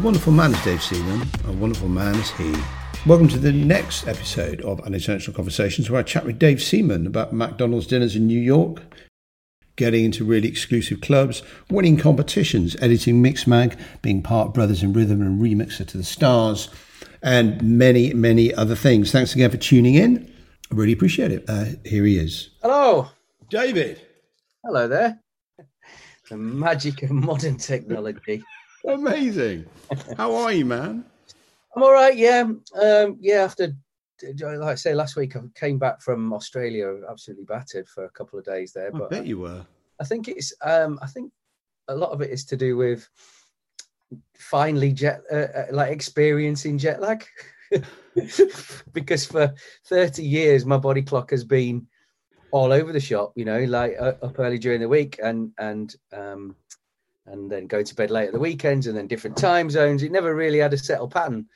He's a wonderful man, is Dave Seaman. A wonderful man is he. Welcome to the next episode of Unintentional Conversations, where I chat with Dave Seaman about McDonald's dinners in New York, getting into really exclusive clubs, winning competitions, editing Mixmag, being part Brothers in Rhythm and remixer to the stars, and many, many other things. Thanks again for tuning in. I really appreciate it. Uh, here he is. Hello. David. Hello there. The magic of modern technology. Amazing. How are you, man? I'm all right. Yeah. Um, yeah. After, like I say, last week I came back from Australia, absolutely battered for a couple of days there. I but bet you were. I think it's. Um, I think a lot of it is to do with finally jet, uh, uh, like experiencing jet lag, because for 30 years my body clock has been all over the shop. You know, like uh, up early during the week and and um, and then going to bed late at the weekends and then different time zones. It never really had a settled pattern.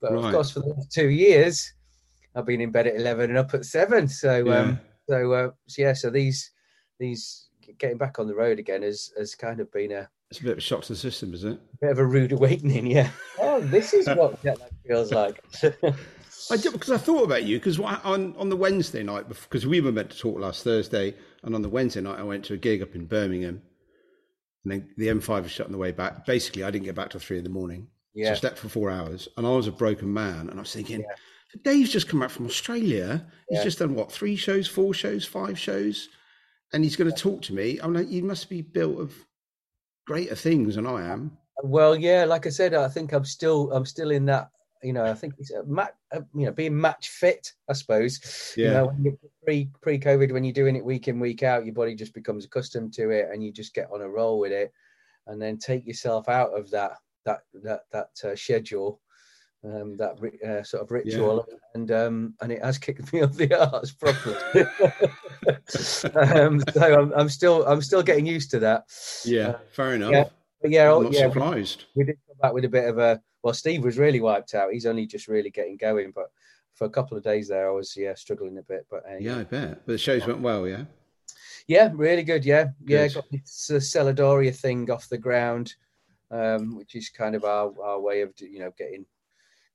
But Right. of course, for the last two years, I've been in bed at eleven and up at seven. So Yeah. um, so, uh, so yeah, so these these getting back on the road again has has kind of been a It's a bit of a shock to the system, isn't it? A bit of a rude awakening. Yeah. Oh, this is what jet lag feels like. I did because I thought about you because on on the Wednesday night because we were meant to talk last Thursday and on the Wednesday night I went to a gig up in Birmingham and then the M5 was shut on the way back. Basically, I didn't get back till three in the morning. So I slept for four hours and I was a broken man and I was thinking, Dave's just come back from Australia. He's Yeah. just done what three shows, four shows, five shows, and he's going to talk to me. I'm like, you must be built of greater things than I am. Well, yeah, like I said, I think I'm still I'm still in that. You know, I think it's a mat, uh, you know, being match fit. I suppose. You Yeah. know, you're pre pre COVID, when you're doing it week in week out, your body just becomes accustomed to it, and you just get on a roll with it, and then take yourself out of that that that that uh, schedule. Um, that uh, sort of ritual, and um, and it has kicked me off the arse properly. um, so I'm, I'm still I'm still getting used to that. Yeah, fair enough. yeah, But yeah, oh, I'm not yeah, we- surprised. we did come back with a bit of a well steve was really wiped out he's only just really getting going but for a couple of days there i was yeah struggling a bit but uh, Yeah, I bet. But the shows went well, yeah. yeah really good yeah yeah Good. got this uh, celadoria thing off the ground um which is kind of our, our way of you know getting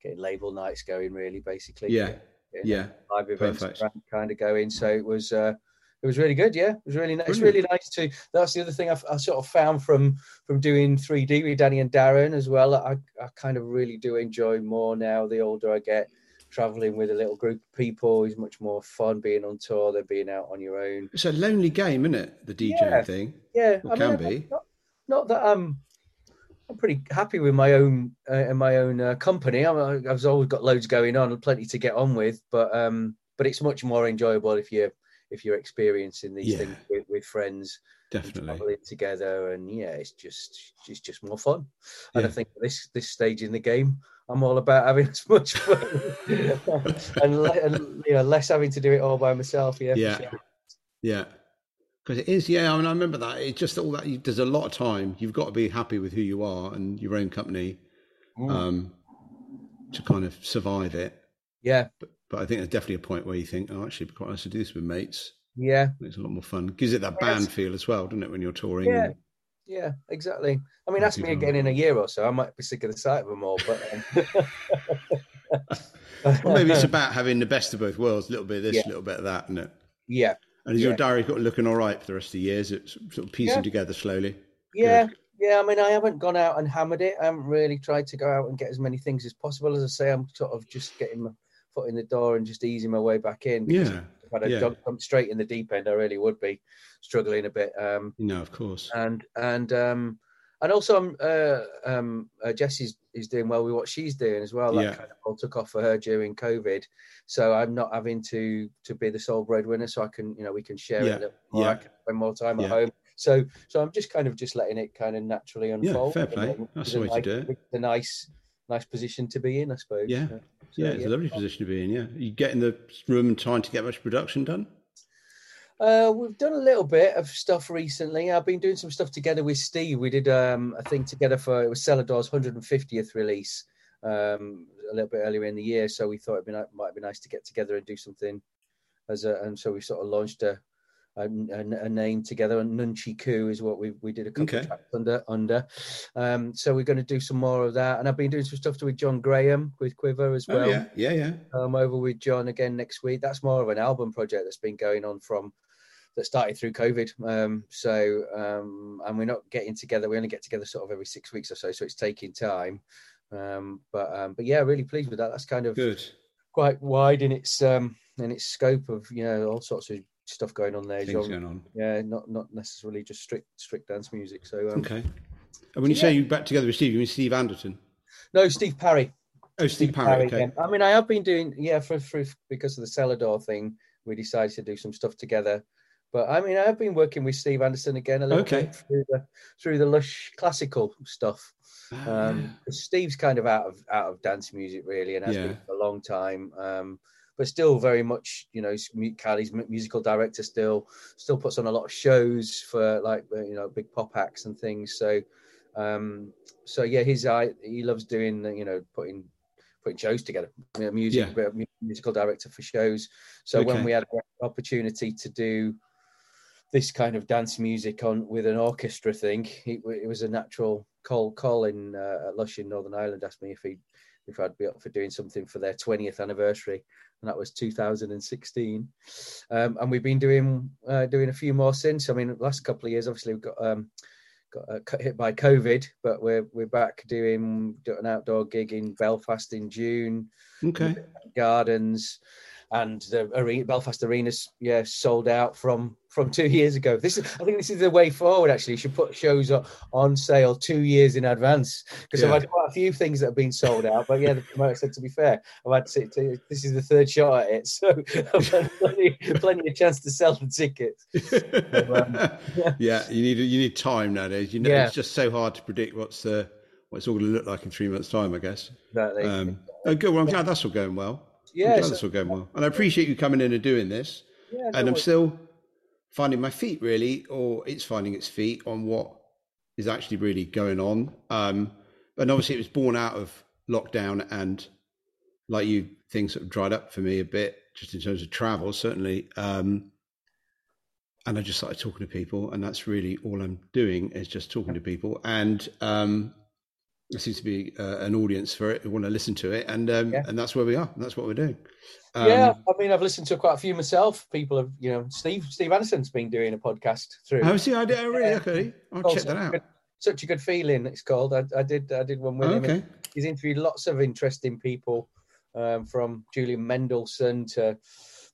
getting label nights going really basically Yeah, Getting yeah. live events Perfect. kind of going. So it was uh, it was really good. Yeah, it was really nice. It's really nice to. That's the other thing I've, I sort of found from from doing 3D with Danny and Darren as well. I I kind of really do enjoy more now. The older I get, traveling with a little group of people is much more fun. Being on tour than being out on your own. It's a lonely game, isn't it? The DJ Yeah. thing. Yeah, It can be. Not, not that I'm. I'm pretty happy with my own uh, in my own uh, company. I'm, I've always got loads going on and plenty to get on with, but um, but it's much more enjoyable if you if you're experiencing these Yeah. things with, with friends, Definitely. together, and yeah, it's just it's just more fun. And I think this this stage in the game, I'm all about having as much fun and, le- and you know less having to do it all by myself. Yeah, Yeah. sure. Yeah. Because it is, yeah. I mean, I remember that. It's just all that. You, there's a lot of time. You've got to be happy with who you are and your own company Mm. um, to kind of survive it. yeah, But I think there's definitely a point where you think, oh, actually, it'd be quite nice to do this with mates. yeah. It's a lot more fun. Gives it that Yes. band feel as well, doesn't it, when you're touring? Yeah, and- yeah, exactly. I mean, ask me again in a year or so. I might be sick of the sight of them all, but um, Or maybe it's about having the best of both worlds. A little bit of this, a Yeah. little bit of that, isn't it? yeah, And is your Yeah. diary got looking all right for the rest of the years? It's sort of piecing Yeah. together slowly. yeah, yeah. I mean, I haven't gone out and hammered it. I haven't really tried to go out and get as many things as possible. As I say, I'm sort of just getting my foot in the door and just easing my way back in. Yeah. If I'd yeah. jumped straight in the deep end, I really would be struggling a bit. Um, No, of course. and and um, and also, um, uh, um, uh, Jesse's is doing well with what she's doing as well. That Yeah. kind of all took off for her during COVID, so I'm not having to to be the sole breadwinner. So I can, you know, we can share Yeah, it more. I yeah. can spend more time Yeah. at home. So so I'm just kind of just letting it kind of naturally unfold. Yeah, fair play. That's the way to do it. It's a nice nice position to be in, I suppose. Yeah. Yeah, it's a lovely position to be in. Yeah, you get in the room and trying to get much production done. Uh, we've done a little bit of stuff recently. I've been doing some stuff together with Steve. We did um, a thing together for it was Selador's 150th release um, a little bit earlier in the year. So we thought ni- might be nice to get together and do something as a, and so we sort of launched a, a, a, a name together. And Nunchi Ku is what we we did a couple Okay. of tracks under under. Um, so we're going to do some more of that. And I've been doing some stuff with John Graham with Quivver as well. oh yeah, yeah, yeah. I'm over with John again next week. That's more of an album project that's been going on from that started through COVID. Um, so um, and we're not getting together. We only get together sort of every six weeks or so. So it's taking time. Um, but um, but yeah, really pleased with that. That's kind of Good. quite wide in its um, in its scope of you know all sorts of stuff going on there. Things Genre. going on. Yeah, not not necessarily just strict strict dance music. So um, Okay. And when you say you back together with Steve, you mean Steve Anderson? no, Steve Parry. Oh, Steve Parry. Okay. again. I mean, I have been doing yeah for, for because of the Selador thing. We decided to do some stuff together. But I mean, I have been working with Steve Anderson again a little Okay. bit through the through the lush classical stuff. Ah, Um, Steve's kind of out of out of dance music really, and has Yeah. been for a long time. Um, but still very much, you know, Kylie's musical director. Still, still puts on a lot of shows for like uh, you know big pop acts and things. So, um, so yeah, his eye he loves doing you know putting putting shows together. You know, music, Yeah. bit of mu- musical director for shows. So Okay. when we had the opportunity to do this kind of dance music on with an orchestra thing, it, it was a natural call. Colin uh, at Lush in Northern Ireland asked me if he if I'd be up for doing something for their 20th anniversary, and that was 2016. Um, and we've been doing uh, doing a few more since. I mean, the last couple of years, obviously, we've got um, got uh, cut- hit by COVID, but we're we're back doing, doing an outdoor gig in Belfast in June. Okay. Gardens, and the arena, Belfast Arena's yeah sold out from from two years ago. This is, I think this is the way forward. Actually, you should put shows on, on sale two years in advance because Yeah. I've had quite a few things that have been sold out. But yeah, the promoter said to be fair, I've had to, to this is the third shot at it, so I've had plenty, plenty of chance to sell the tickets. um, yeah, you need you need time nowadays. You know, Yeah. it's just so hard to predict what's uh, what it's all going to look like in three months' time. I guess. Exactly. Um, oh, good. Well, I'm glad that's all going well. I'm yeah, glad so- that's all going well, and I appreciate you coming in and doing this. yeah, and no, I'm it's- still finding my feet really, or it's finding its feet on what is actually really going on. Um, and obviously, it was born out of lockdown, and like you, things sort of dried up for me a bit, just in terms of travel, certainly. Um, and I just started talking to people, and that's really all I'm doing is just talking to people. And um, there seems to be uh, an audience for it who want to listen to it, and um, Yeah. and that's where we are. And that's what we're doing. Um, yeah, I mean, I've listened to quite a few myself. People have, you know, Steve Steve Anderson's been doing a podcast through. Oh, see, I did. Oh, really? Okay, I'll check that out. Good, such a good feeling. It's called. I, I did. I did one with Oh, him. okay. He's interviewed lots of interesting people, um, from Julian Mendelsohn to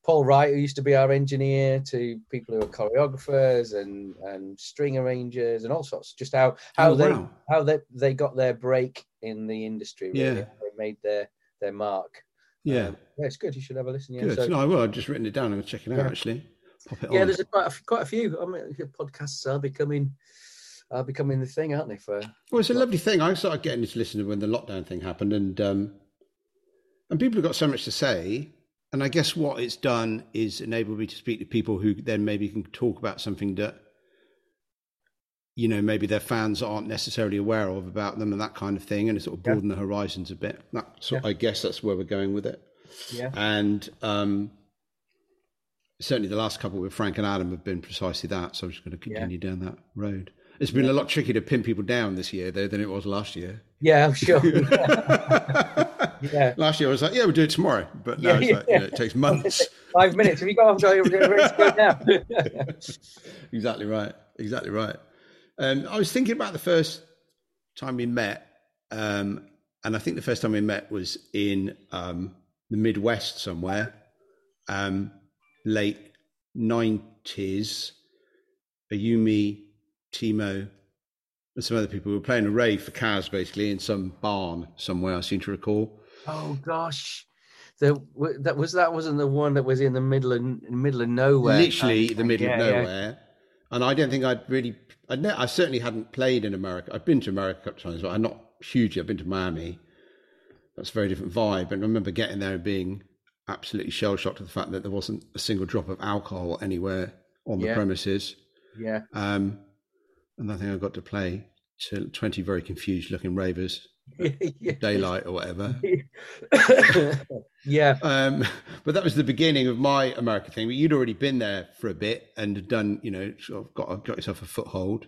Paul Wright, who used to be our engineer, to people who are choreographers and and string arrangers and all sorts. Just how how Oh, they wow. how they they got their break in the industry. Really. Yeah. They made their their mark. Yeah, Um, yeah, it's good. You should have a listen. Yeah, good. so- no, I will. I've just written it down. I'm going to check it out, Yeah. actually. Pop it yeah, on. there's a, quite a, few- quite a few. I mean, podcasts are becoming are becoming the thing, aren't they? For Well, it's a lovely thing. I started getting into listening when the lockdown thing happened, and um, and people have got so much to say. And I guess what it's done is enabled me to speak to people who then maybe can talk about something that you know maybe their fans aren't necessarily aware of about them and that kind of thing, and it sort of Yeah. broaden the horizons a bit. That, so Yeah. I guess that's where we're going with it. yeah, And um, certainly the last couple with Frank and Adam have been precisely that. So I'm just going to Yeah. continue down that road. It's been a lot trickier to pin people down this year, though, than it was last year. yeah, I'm sure. yeah, last year I was like, yeah, we'll do it tomorrow. But now Yeah, it's like, you know, it takes months. five minutes. Have you got? I'm ready to go now. exactly right. Exactly right. Um, I was thinking about the first time we met. Um, and I think the first time we met was in um, the Midwest somewhere, um, late 90s. Ayumi, Timo, and some other people were playing a rave for Kaz basically in some barn somewhere, I seem to recall. Oh gosh, the, that was that wasn't the one that was in the middle of middle of nowhere. literally the middle of Yeah, yeah. nowhere. And I don't think I'd really, I'd ne- I certainly hadn't played in America. I've been to America a couple of times, but I'm not hugely. I've been to Miami. That's a very different vibe. And I remember getting there and being absolutely shell shocked at the fact that there wasn't a single drop of alcohol anywhere on the Yeah. premises. Yeah, Um, and I think I got to play to 20 very confused looking ravers yeah. daylight or whatever. yeah. Um, but that was the beginning of my America thing. But you'd already been there for a bit and done, you know, sort of got got yourself a foothold.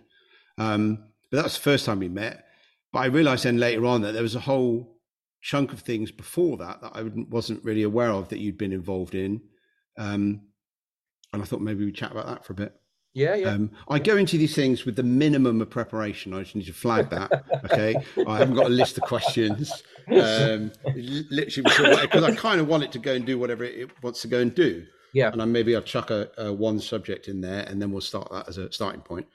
Um, but that was the first time we met. But I realised then later on that there was a whole chunk of things before that that I wasn't really aware of that you'd been involved in. Um, and I thought maybe we'd chat about that for a bit. Yeah, yeah. Um, I go into these things with the minimum of preparation. I just need to flag that. Okay, I haven't got a list of questions. Um, literally, because I kind of want it to go and do whatever it wants to go and do. Yeah, and I, maybe I'll chuck a, a, one subject in there, and then we'll start that as a starting point.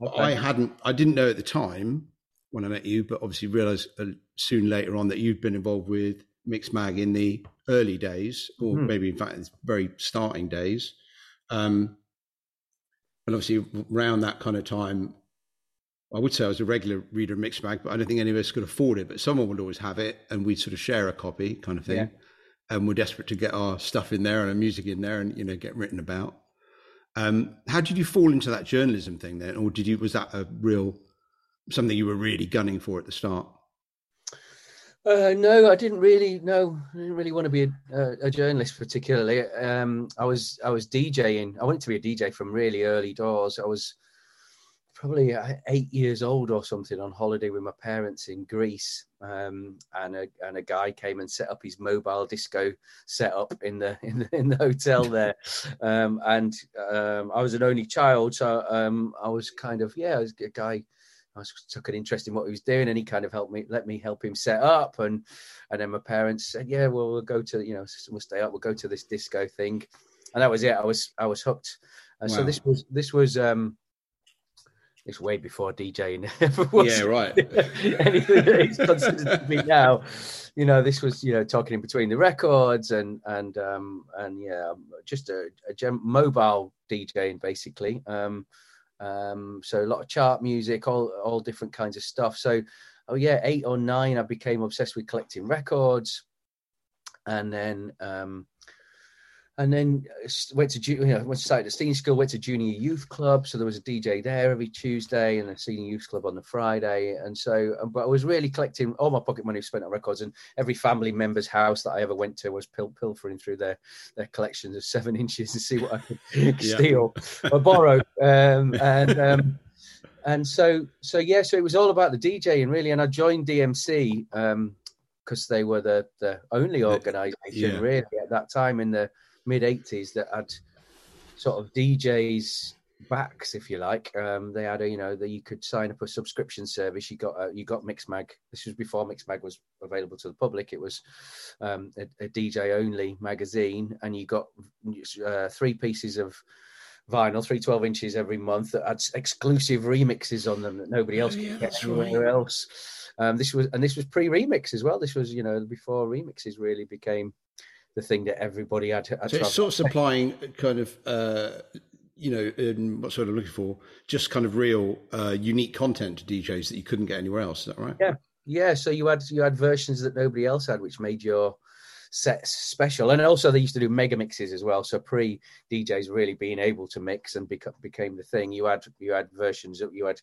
Okay. I hadn't, I didn't know at the time when I met you, but obviously realised uh, soon later on that you've been involved with Mixmag in the early days, or mm. maybe in fact, its very starting days. Um, and obviously, around that kind of time, I would say I was a regular reader of Mixed Mixmag, but I don't think any of us could afford it. But someone would always have it, and we'd sort of share a copy, kind of thing. Yeah. And we're desperate to get our stuff in there and our music in there, and you know, get written about. Um, how did you fall into that journalism thing then, or did you was that a real something you were really gunning for at the start? Uh, no, I didn't really. No, I didn't really want to be a, a journalist particularly. Um, I was I was DJing. I wanted to be a DJ from really early doors. I was probably uh, eight years old or something on holiday with my parents in Greece, um, and a and a guy came and set up his mobile disco setup in the in the, in the hotel there, um, and um, I was an only child, so um, I was kind of yeah, I was a guy I took an interest in what he was doing, and he kind of helped me, let me help him set up, and and then my parents said, yeah, well, we'll go to you know, we'll stay up, we'll go to this disco thing, and that was it. I was I was hooked. And wow. so this was this was um it's way before DJing was yeah, right. anything that is considered to be now. You know, this was you know talking in between the records and and um and yeah, just a, a gem- mobile DJing basically. Um, um, so a lot of chart music, all all different kinds of stuff. So, oh yeah, eight or nine, I became obsessed with collecting records, and then um, and then uh, went to you know went to started at senior school, went to junior youth club. So there was a DJ there every Tuesday, and a senior youth club on the Friday. And so, um, but I was really collecting all my pocket money spent on records, and every family member's house that I ever went to was pil- pilfering through their their collections of seven inches to see what I could steal or borrow. Um, and um, and so so yeah, so it was all about the DJ and really. And I joined DMC because um, they were the the only organisation yeah. really at that time in the mid 80s that had sort of DJs backs, if you like. Um, they had a, you know, that you could sign up a subscription service. You got, a, you got Mixmag. This was before Mixmag was available to the public. It was um, a, a, DJ only magazine, and you got uh, three pieces of vinyl, three 12 inches every month that had exclusive remixes on them that nobody else oh, yeah, could get anywhere right. else. Um, this was, and this was pre-remix as well. This was, you know, before remixes really became the thing that everybody had. had so it's sort of supplying kind of. Uh, you know, in what sort of looking for, just kind of real uh, unique content to DJs that you couldn't get anywhere else. Is that right? Yeah, yeah. So you had you had versions that nobody else had, which made your sets special. And also they used to do mega mixes as well. So pre DJs really being able to mix and beca- became the thing. You had you had versions that you had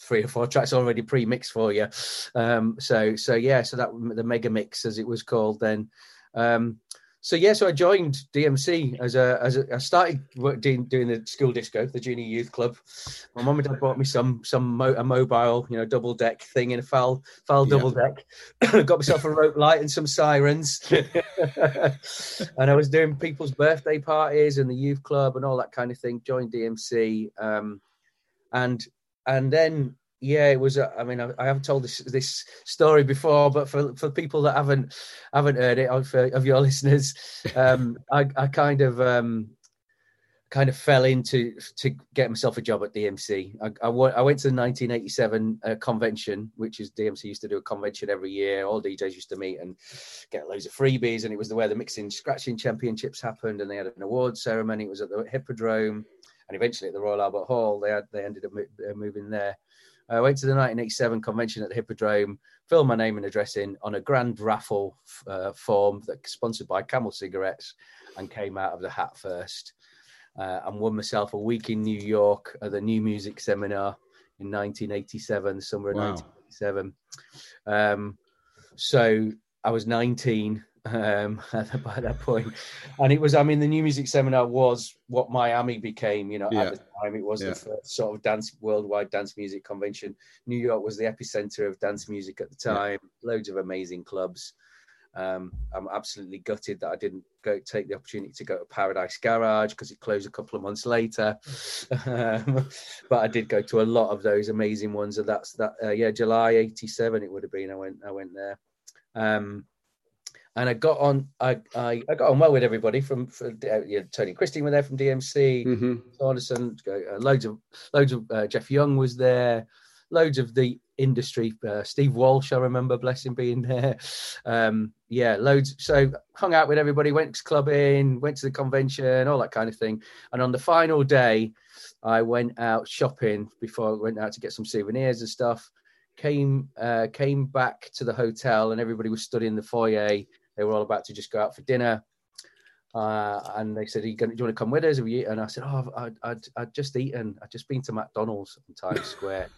three or four tracks already pre-mixed for you. Um, so so yeah, so that the mega mix as it was called then. Um, so yeah, so I joined DMC as a as a, I started doing, doing the school disco, the junior youth club. My mum and dad bought me some some mo, a mobile, you know, double deck thing in a foul foul double deck. Got myself a rope light and some sirens, and I was doing people's birthday parties and the youth club and all that kind of thing. Joined DMC, um, and and then yeah, it was. I mean, I, I, haven't told this this story before, but for for people that haven't haven't heard it of, of your listeners, um, I, I kind of um, kind of fell into to get myself a job at DMC. I, I, went to the 1987 uh, convention, which is DMC used to do a convention every year. All DJs used to meet and get loads of freebies, and it was the where the mixing scratching championships happened, and they had an award ceremony. It was at the Hippodrome, and eventually at the Royal Albert Hall. They had they ended up moving there. I went to the 1987 convention at the Hippodrome, filled my name and address in on a grand raffle uh, form that sponsored by Camel Cigarettes, and came out of the hat first. Uh, and won myself a week in New York at the New Music Seminar in 1987, summer of wow. 1987. Um, so I was 19 um, by that point, and it was. I mean, the New Music Seminar was what Miami became. You know, Yeah. at the time, it was Yeah. the first sort of dance worldwide dance music convention. New York was the epicenter of dance music at the Yeah. time. Loads of amazing clubs. Um, I'm absolutely gutted that I didn't go take the opportunity to go to Paradise Garage because it closed a couple of months later. um, but I did go to a lot of those amazing ones, and that's that. Uh, yeah, July '87 it would have been. I went. I went there. Um, and I got on. I, I, I got on well with everybody from, from uh, yeah, Tony and Christine were there from DMC. hmm Saunderson, uh, loads of loads of uh, Jeff Young was there, loads of the industry. Uh, Steve Walsh, I remember, bless him, being there. Um, yeah, loads. So hung out with everybody, went clubbing, went to the convention, all that kind of thing. And on the final day, I went out shopping before I went out to get some souvenirs and stuff. Came uh, came back to the hotel, and everybody was stood in the foyer. They were all about to just go out for dinner. Uh, and they said, Are you gonna, "Do you want to come with us?" Have you? And I said, "Oh, I'd, I'd, I'd just eaten. I'd just been to McDonald's in Times Square,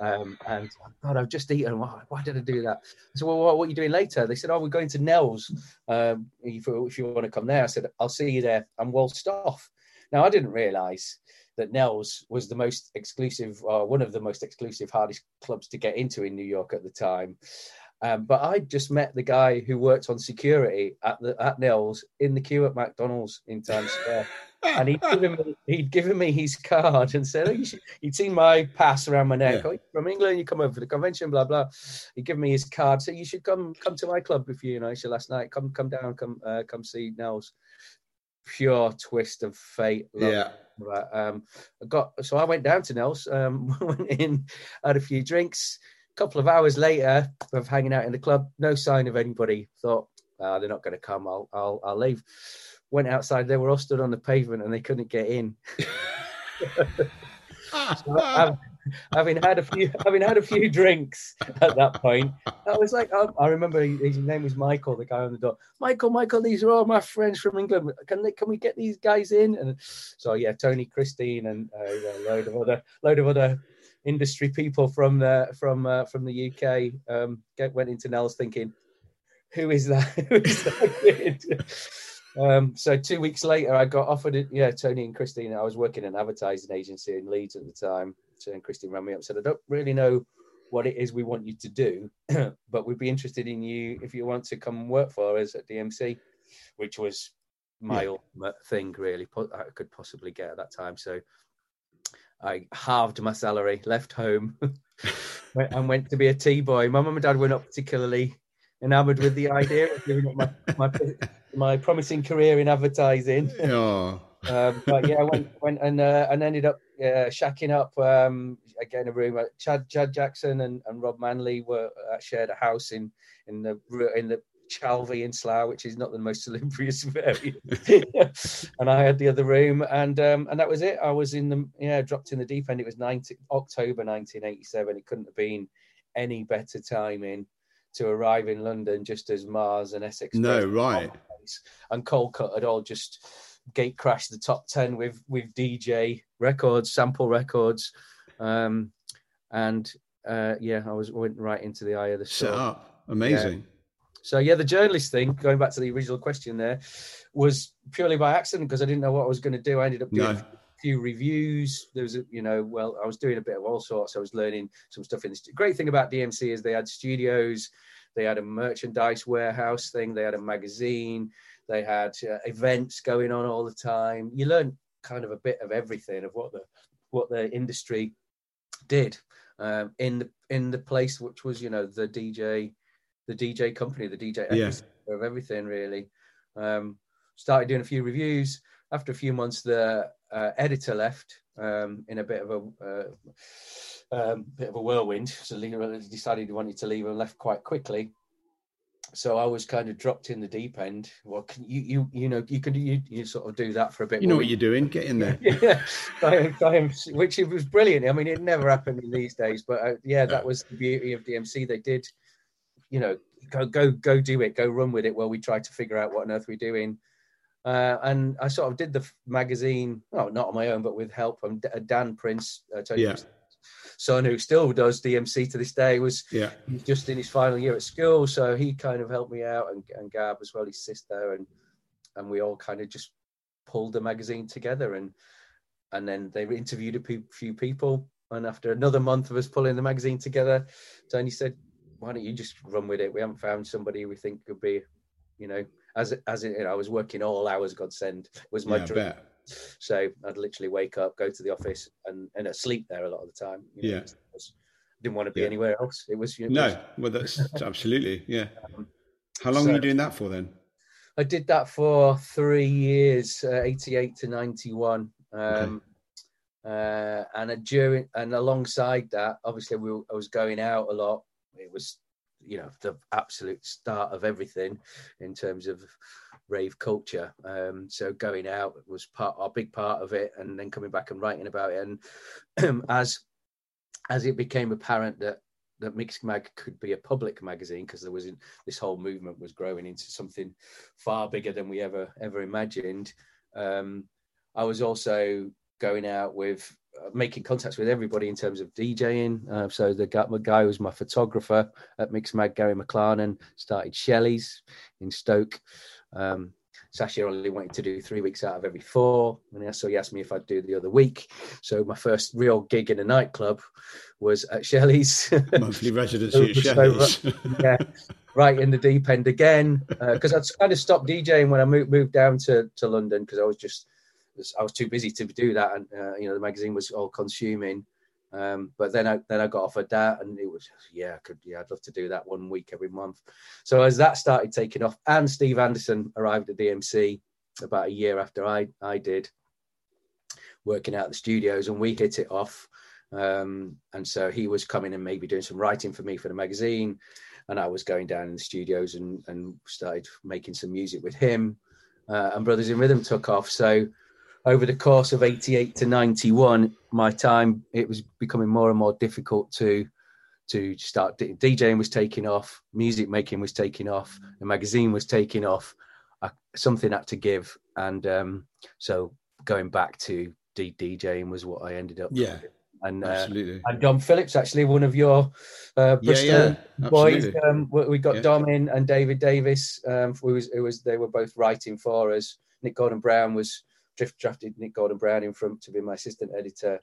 um, and God, I've just eaten. Why, why did I do that?" I said, "Well, what, what are you doing later?" They said, "Oh, we're going to Nell's. Um, if, you- if you want to come there." I said, "I'll see you there." I'm waltzed off. Now, I didn't realise that Nell's was the most exclusive, or one of the most exclusive, hardest clubs to get into in New York at the time. Um, but I just met the guy who worked on security at the at Nell's in the queue at McDonald's in Times Square, and he'd given me he'd given me his card and said, oh, you should, he'd seen my pass around my neck. Yeah. Oh, from England, you come over for the convention, blah blah. He'd given me his card, so you should come come to my club if you nice last night. Come come down, come uh, come see Nell's. Pure twist of fate. love Yeah. but, um, I got so I went down to Nell's, um, went in, had a few drinks. A couple of hours later of hanging out in the club, no sign of anybody. Thought ah, they're not going to come. I'll, I'll I'll leave. Went outside. They were all stood on the pavement and they couldn't get in. Hav- having had a few, having had a few drinks at that point, I was like, oh, I remember his name was Michael, the guy on the door. Michael, Michael, these are all my friends from England. Can they, can we get these guys in? And so yeah, Tony, Christine, and uh, a load of other, load of other industry people from the from uh, from the UK um, get, went into Nell's thinking, who is that? who is that? Um, so two weeks later, I got offered it. Yeah, Tony and Christine. I was working in an advertising agency in Leeds at the time. So and Christine rang me up and said, I don't really know what it is we want you to do, but we'd be interested in you if you want to come work for us at DMC, which was my Yeah. ultimate thing, really. I could possibly get at that time. So I halved my salary, left home, and went to be a tea boy. My mum and dad were not particularly enamored with the idea of giving up my, my, my promising career in advertising. Oh. Um, but yeah, I went, went and uh, and ended up uh, shacking up um, again a room. Chad Chad Jackson and, and Rob Manley were uh, shared a house in in the in the Chalvey in Slough, which is not the most salubrious of areas. and I had the other room, and um, and that was it. I was in the yeah dropped in the deep end. It was 19, October 1987. It couldn't have been any better timing to arrive in London just as MARRS and S'Express No, right. and Coldcut had all just gate crashed the top 10 with with DJ records, sample records. Um, and uh, yeah, I was went right into the eye of the Set storm. up. Amazing. So yeah, the journalist thing, going back to the original question there, was purely by accident because I didn't know what I was going to do. I ended up doing No. a few reviews. There was, a, you know, well, I was doing a bit of all sorts. I was learning some stuff in the stu- great thing about DMC is they had studios, they had a merchandise warehouse thing, they had a magazine, they had uh, events going on all the time. You learn kind of a bit of everything of what the what the industry did um, in the in the place which was you know the DJ the DJ company the DJ Yeah. of everything really. Um, started doing a few reviews. After a few months, the uh, editor left um, in a bit of a uh, um, bit of a whirlwind. So Lee decided he wanted to leave and left quite quickly. So I was kind of dropped in the deep end. Well, can you you you know you could you, you sort of do that for a bit. You know what you're doing. Get in there. yeah, and, try which it was brilliant. I mean, it never happened in these days, but uh, yeah, that was the beauty of DMC. They did, you know, go go go do it, go run with it. While we try to figure out what on earth we're doing, uh, and I sort of did the magazine, well, not on my own, but with help from uh, Dan Prince, uh, Tony Yeah. Son who still does DMC to this day was Yeah. just in his final year at school, so he kind of helped me out, and, and Gab as well, his sister, and and we all kind of just pulled the magazine together, and and then they interviewed a few people, and after another month of us pulling the magazine together, Tony said, "Why don't you just run with it? We haven't found somebody we think could be, you know." As, as it, you know, I was working all hours, God send was my yeah, dream. bet. So I'd literally wake up, go to the office, and and sleep there a lot of the time. you know, Yeah. I didn't want to be Yeah. anywhere else. It was you know, No, well, that's absolutely, yeah. How long were you doing that for then? I did that for three years, uh, 88 to 91. Um, uh, and during and alongside that, obviously, we, were- I was going out a lot. It was, you know, the absolute start of everything in terms of rave culture. Um, so going out was part a big part of it, and then coming back and writing about it. And as as it became apparent that that Mixmag could be a public magazine because there wasn't this whole movement was growing into something far bigger than we ever ever imagined. Um, I was also going out with making contacts with everybody in terms of DJing. Uh, so the guy, my guy who was my photographer at Mixmag, Gary McLarnon, started Shelley's in Stoke. Um, Sasha only wanted to do three weeks out of every four, and so he asked me if I'd do the other week. So my first real gig in a nightclub was at Shelley's. Monthly residency at So- Shelley's. yeah, right in the deep end again. Because I'd kind of stopped DJing when I moved, moved down to, to London because I was just I was too busy to do that, and uh, you know the magazine was all consuming. Um, but then I then I got offered that, and it was yeah, I could yeah, I'd love to do that one week every month. So as that started taking off, and Steve Anderson arrived at DMC about a year after I I did, working out the studios, and we hit it off. Um, and so he was coming and maybe doing some writing for me for the magazine, and I was going down in the studios and and started making some music with him. Uh, and Brothers in Rhythm took off. So over the course of 88 to 91 my time it was becoming more and more difficult to to start djing was taking off music making was taking off the magazine was taking off I, something had to give and um, so going back to D- djing was what i ended up Yeah, and uh, absolutely. and Dom Phillips, actually one of your uh, Bristol yeah, boys. Um, we we got Yeah. Dom in and David Davis. Um, who was, who was they were both writing for us. Nick Gordon Brown was drift drafted Nick Gordon Brown in from to be my assistant editor.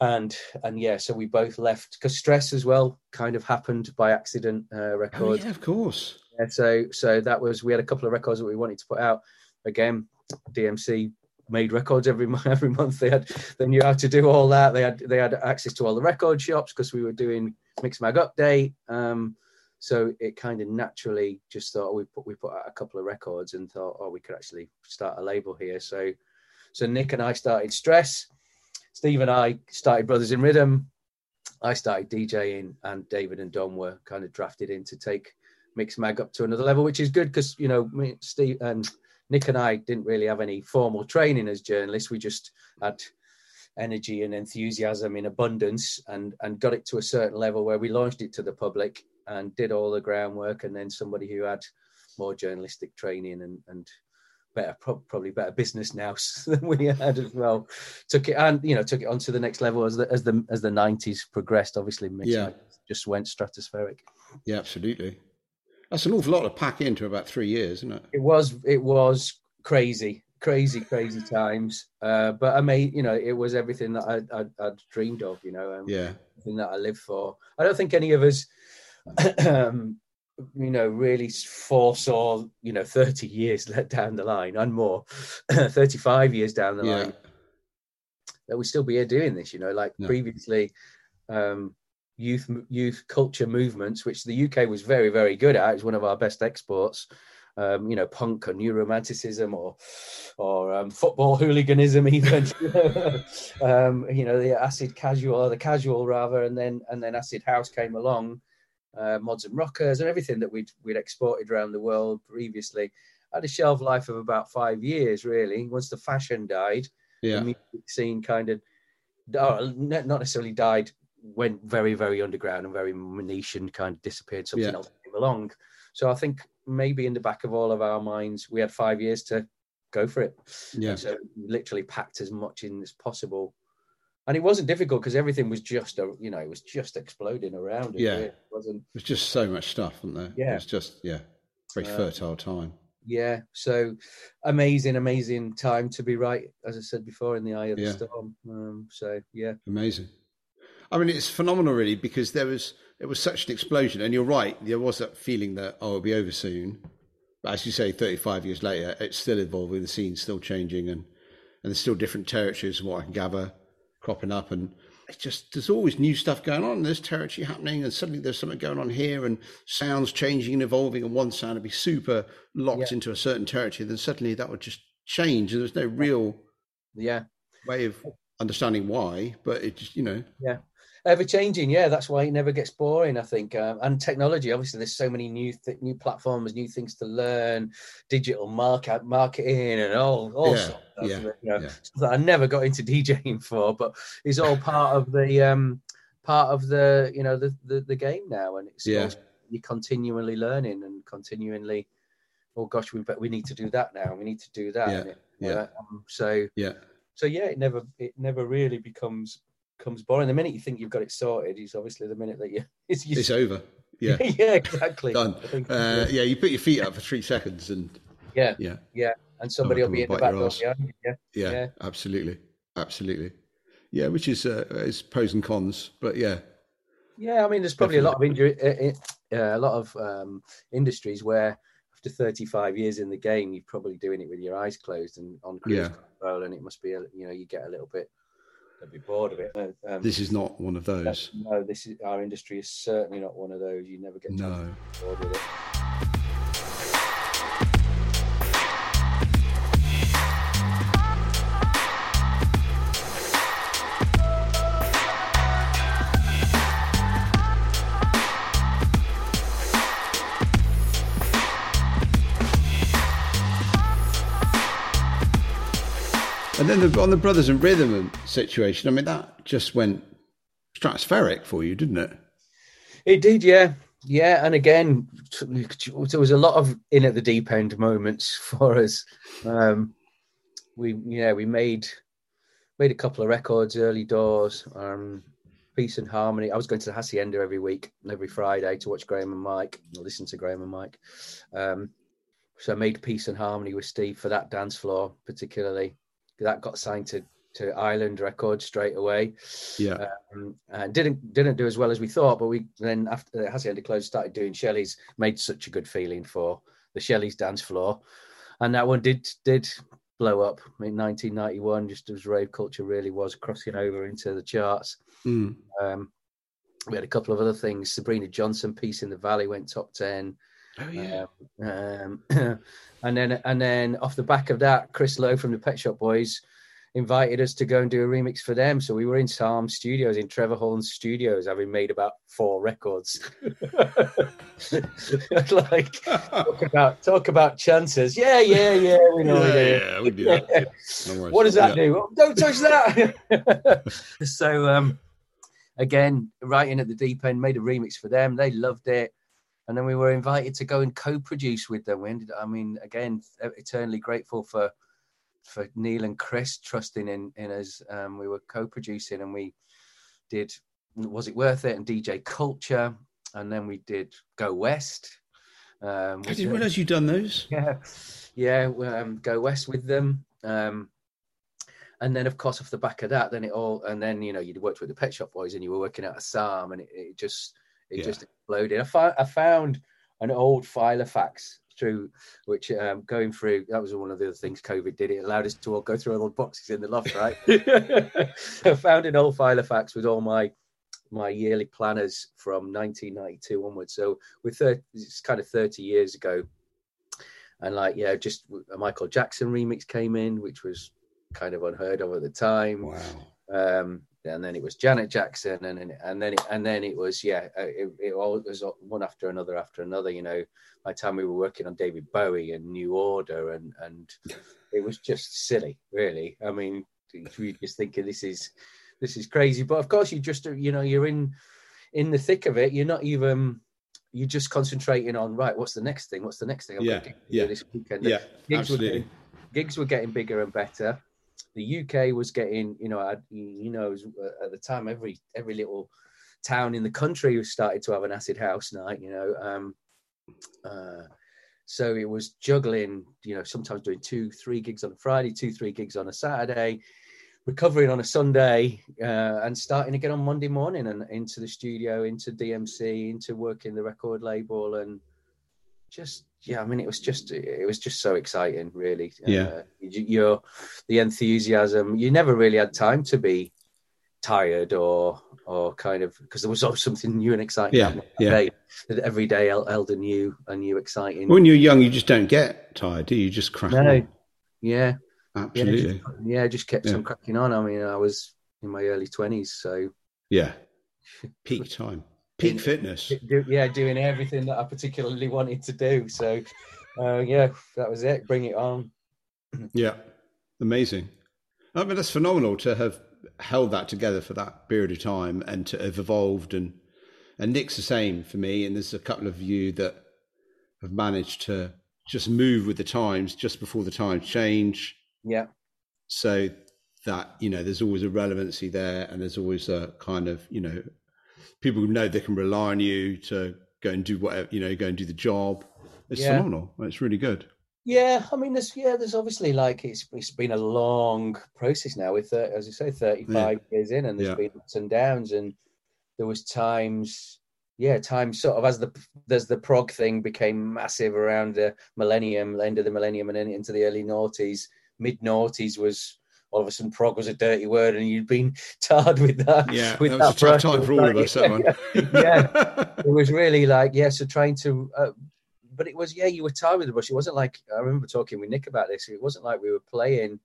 And and yeah, so we both left because stress as well kind of happened by accident. Uh, Oh, record. yeah, of course. Yeah, so so that was we had a couple of records that we wanted to put out. Again, DMC made records every every month. They had they knew how to do all that. They had they had access to all the record shops because we were doing Mixmag Update. Um, so it kind of naturally just thought oh, we put we put out a couple of records and thought oh we could actually start a label here. So so Nick and I started Stress. Steve and I started Brothers in Rhythm. I started DJing, and David and Dom were kind of drafted in to take Mixmag up to another level, which is good because you know me, Steve and Nick and I didn't really have any formal training as journalists. We just had energy and enthusiasm in abundance, and and got it to a certain level where we launched it to the public and did all the groundwork. And then somebody who had more journalistic training and and better pro- probably better business now than we had as well took it and you know took it on to the next level as the as the as the 90s progressed obviously Yeah. Just went stratospheric Yeah, absolutely. That's an awful lot to pack into about three years, isn't it? it was it was crazy crazy crazy times uh but i mean you know it was everything that i i'd, I'd dreamed of you know um, Yeah, everything that i lived for i don't think any of us you know really foresaw you know 30 years let down the line and more 35 years down the yeah, line that we'd still be here doing this you know like No. previously um youth youth culture movements which the uk was very very good at. It's one of our best exports. Um you know punk or new romanticism or or um, football hooliganism even. Um you know the acid casual or the casual rather and then and then acid house came along uh, mods and rockers and everything that we'd we'd exported around the world previously. Had a shelf life of about five years really once the fashion died. Yeah, the music scene kind of oh, not necessarily died went very very underground and very niche and kind of disappeared. Something Yeah. else came along. So i think maybe in the back of all of our minds we had five years to go for it. Yeah. And so literally packed as much in as possible and it wasn't difficult because everything was just a you know it was just exploding around. It, Yeah. really. It wasn't There's just so much stuff, wasn't there? Yeah. It's just yeah, very Uh, fertile time. yeah. So amazing, amazing time to be right, as I said before, in the eye of Yeah. the storm. Um, so yeah, Amazing. I mean, it's phenomenal, really, because there was it was such an explosion, and you're right. There was that feeling that oh, it'll be over soon. But as you say, 35 years later, it's still evolving. The scene's still changing, and and there's still different territories, from what I can gather, cropping up, and it's just there's always new stuff going on. There's territory happening, and suddenly there's something going on here, and sounds changing and evolving. And one sound would be super locked Yeah. into a certain territory, then suddenly that would just change, and there's no real yeah. way of understanding why. But it just you know ever changing yeah that's why it never gets boring i think um, and technology obviously there's so many new th- new platforms new things to learn digital market marketing and all all Yeah, sorts yeah, stuff, you know, yeah. that i never got into djing for but it's all part of the um part of the you know the the, the game now and it's Yeah. you're continually learning and continually oh gosh we we need to do that now we need to do that Yeah, it, yeah. um, so yeah. so yeah, it never it never really becomes becomes boring. The minute you think you've got it sorted, is obviously the minute that you it's, you, It's over. Yeah. yeah, exactly. Done. Think, Uh, yeah, you put your feet up for three seconds, and yeah, yeah, yeah, and somebody will be in the back door arse. behind you. Yeah, yeah, Yeah. absolutely, absolutely. Yeah, which is uh, is pros and cons, but yeah, yeah. I mean, there's probably a lot of injury, uh, uh, a lot of um, industries where after 35 years in the game, you're probably doing it with your eyes closed and on cruise Yeah. control, and it must be, a, you know, you get a little bit, a bit bored of it. Um, this is not one of those. no, this is our industry is certainly not one of those. You never get No. bored with it. And then the, on the brothers and rhythm situation, I mean, that just went stratospheric for you, didn't it? It did, yeah, yeah. And again, there was a lot of in at the deep end moments for us. Um, we, yeah, we made made a couple of records early doors. Um, Peace and Harmony. I was going to the Hacienda every week, and every Friday to watch Graham and Mike, listen to Graham and Mike. Um, so I made Peace and Harmony with Steve for that dance floor, particularly. That got signed to to Island Records straight away Yeah, um, and didn't didn't do as well as we thought. But we then after the Hacienda closed, started doing Shelley's. Made such a good feeling for the Shelley's dance floor, and that one did did blow up in 1991. Just as rave culture really was crossing over into the charts. Mm. Um, we had a couple of other things. Sabrina Johnson, "Peace in the Valley," went top ten. Oh yeah, Um, and then and then off the back of that, Chris Lowe from the Pet Shop Boys invited us to go and do a remix for them. So we were in Sarm Studios in Trevor Horn's studios, having made about four records. like talk about talk about chances. Yeah, yeah, yeah. We know. yeah, yeah. yeah, we do that. Yeah. No. What does that Yeah. do? Oh, don't touch that. so um, again, writing at the deep end, made a remix for them. They loved it, and then we were invited to go and co-produce with them. We ended. I mean, again, eternally grateful for for Neil and Chris trusting in in us. Um, we were co-producing, and we did. Was it worth it? And DJ Culture, and then we did Go West. Um, I didn't realise you'd done those. yeah, yeah, um, go west with them. Um, and then, of course, off the back of that, then it all, and then you know, you'd worked with the Pet Shop Boys, and you were working out a Sarm, and it, it just, it Yeah. just exploded. I, fi- I found an old file of facts through which um, going through that was one of the other things COVID did. It allowed us to all go through all the boxes in the loft, right? I found an old file of facts with all my my yearly planners from 1992 onwards. So with 30, it's kind of 30 years ago, and like yeah, just a Michael Jackson remix came in, which was kind of unheard of at the time. Wow. Um, and then it was Janet Jackson, and then and then it, and then it was yeah, uh, it, it all was one after another after another. You know, by the time we were working on David Bowie and New Order, and and it was just silly, really. I mean, we just thinking this is this is crazy, but of course you just you know you're in in the thick of it. You're not even you're just concentrating on right. What's the next thing? What's the next thing? Got Yeah, yeah, this weekend. Yeah, gigs were absolutely. getting, gigs were getting bigger and better. The UK was getting, you know, you know, at the time every every little town in the country was started to have an acid house night, you know. Um, uh, so it was juggling, you know, sometimes doing two, three gigs on a Friday, two, three gigs on a Saturday, recovering on a Sunday, uh, and starting again on Monday morning and into the studio, into DMC, into working the record label, and just yeah, I mean, it was just it was just so exciting, really. Yeah, uh, you're the enthusiasm. You never really had time to be tired or or kind of because there was always something new and exciting. Yeah, yeah. Day, every day Elder new a new exciting. When you're young, you just don't get tired, do you? you just crack no. on. Yeah, absolutely. Yeah, just, yeah, just kept yeah. on cracking on. I mean, I was in my early twenties, so yeah, peak time, peak in, fitness. Do, yeah, doing everything that I particularly wanted to do. So, uh, yeah, that was it. Bring it on. yeah, amazing. I mean, that's phenomenal to have held that together for that period of time and to have evolved and and Nick's the same for me and there's a couple of you that have managed to just move with the times just before the times change yeah so that you know there's always a relevancy there and there's always a kind of you know people know they can rely on you to go and do whatever you know go and do the job it's yeah. phenomenal it's really good yeah, I mean, there's yeah, there's obviously like it's it's been a long process now with uh, as you say, 35 yeah. years in, and there's yeah. been ups and downs, and there was times, yeah, times sort of as the there's the prog thing became massive around the millennium, end of the millennium, and then into the early noughties, mid noughties was all of a sudden prog was a dirty word, and you'd been tarred with that. Yeah, with that was that a tough time for all of us. That one. yeah, it was really like yeah. So trying to uh, but it was yeah, you were tarred with the brush. It wasn't like I remember talking with Nick about this. It wasn't like we were playing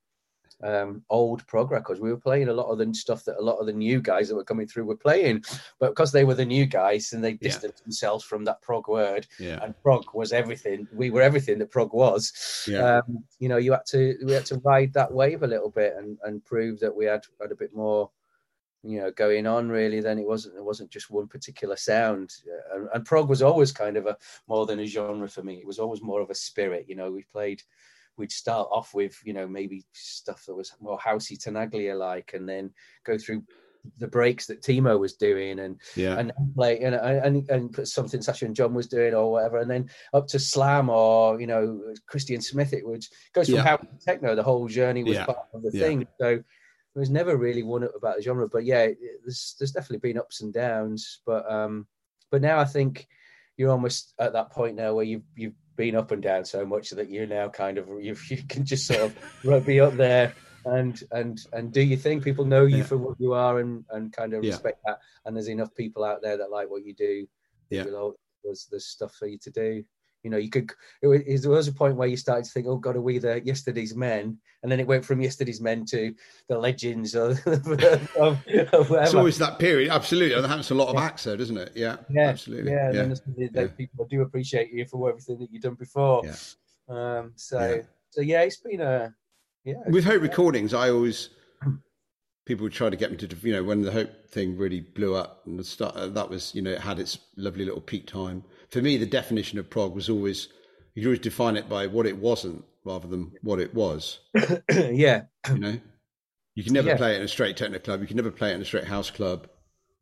um, old prog records. We were playing a lot of the stuff that a lot of the new guys that were coming through were playing, but because they were the new guys and they distanced yeah. themselves from that prog word, yeah. and prog was everything. We were everything that prog was. Yeah. Um, you know, you had to we had to ride that wave a little bit and and prove that we had had a bit more you know going on really then it wasn't it wasn't just one particular sound and, and prog was always kind of a more than a genre for me it was always more of a spirit you know we played we'd start off with you know maybe stuff that was more housey Tenaglia like and then go through the breaks that Timo was doing and yeah. and play and, and and put something Sasha and John was doing or whatever and then up to slam or you know Christian Smith it would goes from yeah. how techno the whole journey was yeah. part of the thing so it was never really one about the genre, but yeah, there's there's definitely been ups and downs. But um, but now I think you're almost at that point now where you've you've been up and down so much that you're now kind of you you can just sort of be up there and and and do your thing. People know you yeah. for what you are and and kind of respect yeah. that. And there's enough people out there that like what you do. Yeah, there's there's stuff for you to do. You know, you could. It was, there was a point where you started to think, "Oh God, are we the yesterday's men?" And then it went from yesterday's men to the legends or, or It's always that period. Absolutely, that happens to a lot of acts, though, doesn't it? Yeah, yeah, absolutely. Yeah, yeah. yeah. people do appreciate you for everything that you've done before. Yeah. Um, so, yeah. so yeah, it's been a yeah. With Hope Recordings, I always people would try to get me to, you know, when the Hope thing really blew up and the start, that was, you know, it had its lovely little peak time for me, the definition of prog was always you always define it by what it wasn't rather than what it was. yeah, you know, you can never yeah. play it in a straight techno club. You can never play it in a straight house club.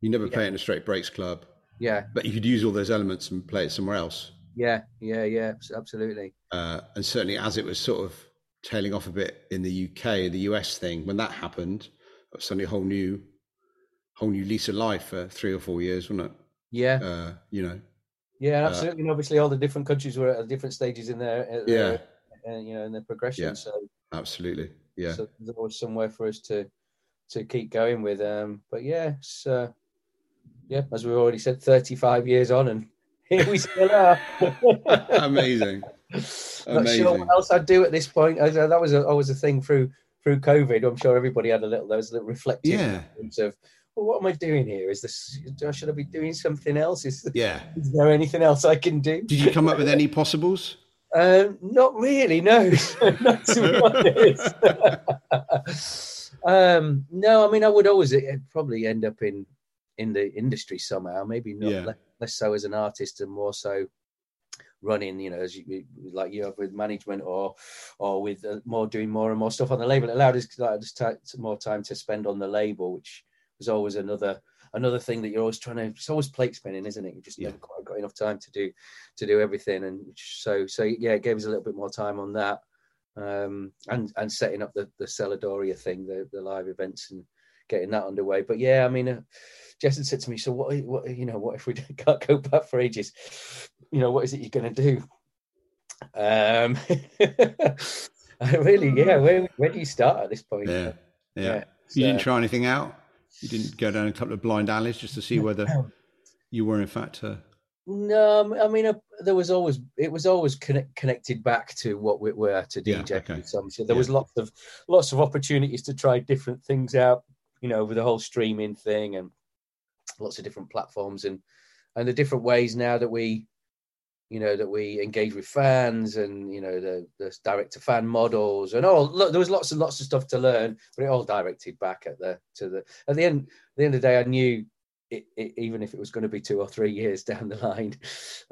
You never yeah. play it in a straight breaks club. Yeah, but you could use all those elements and play it somewhere else. Yeah, yeah, yeah, absolutely. Uh, and certainly, as it was sort of tailing off a bit in the UK, the US thing, when that happened, it was suddenly a whole new, whole new lease of life for three or four years, wasn't it? Yeah. Uh, you know, yeah, uh, absolutely. Uh, and obviously, all the different countries were at different stages in their, yeah, uh, you know, in their progression. Yeah, so absolutely, yeah. So there's always somewhere for us to to keep going with. Um, but yeah, it's, uh, yeah, as we've already said, 35 years on, and here we still are. Amazing. Not Amazing. sure what else I'd do at this point. That was a, always a thing through through COVID. I'm sure everybody had a little those little reflective yeah. of well, what am I doing here? Is this, should I be doing something else? Is, yeah. is there anything else I can do? Did you come up with any possibles? Um, not really, no. not to be honest. um, no, I mean, I would always probably end up in in the industry somehow. Maybe not yeah. less, less, so as an artist and more so running, you know, as you, like you have with management or or with uh, more doing more and more stuff on the label. It allowed us like, just t- more time to spend on the label, which was always another another thing that you're always trying to. It's always plate spinning, isn't it? You just yeah. never quite got enough time to do to do everything, and so so yeah, it gave us a little bit more time on that, um, and and setting up the the Celadoria thing, the the live events, and getting that underway. But yeah, I mean. Uh, Jason said to me, "So what? What you know? What if we can't go back for ages? You know, what is it you're going to do?" Um, I really, yeah. Where where do you start at this point? Yeah, yeah. yeah you didn't try anything out. You didn't go down a couple of blind alleys just to see whether you were in fact. Uh... No, I mean, uh, there was always it was always connect, connected back to what we were to DJ. Yeah, okay. So there yeah. was lots of lots of opportunities to try different things out. You know, with the whole streaming thing and lots of different platforms and and the different ways now that we you know that we engage with fans and you know the the direct to fan models and all. Look, there was lots and lots of stuff to learn but it all directed back at the to the at the end at the end of the day i knew it, it, even if it was going to be two or three years down the line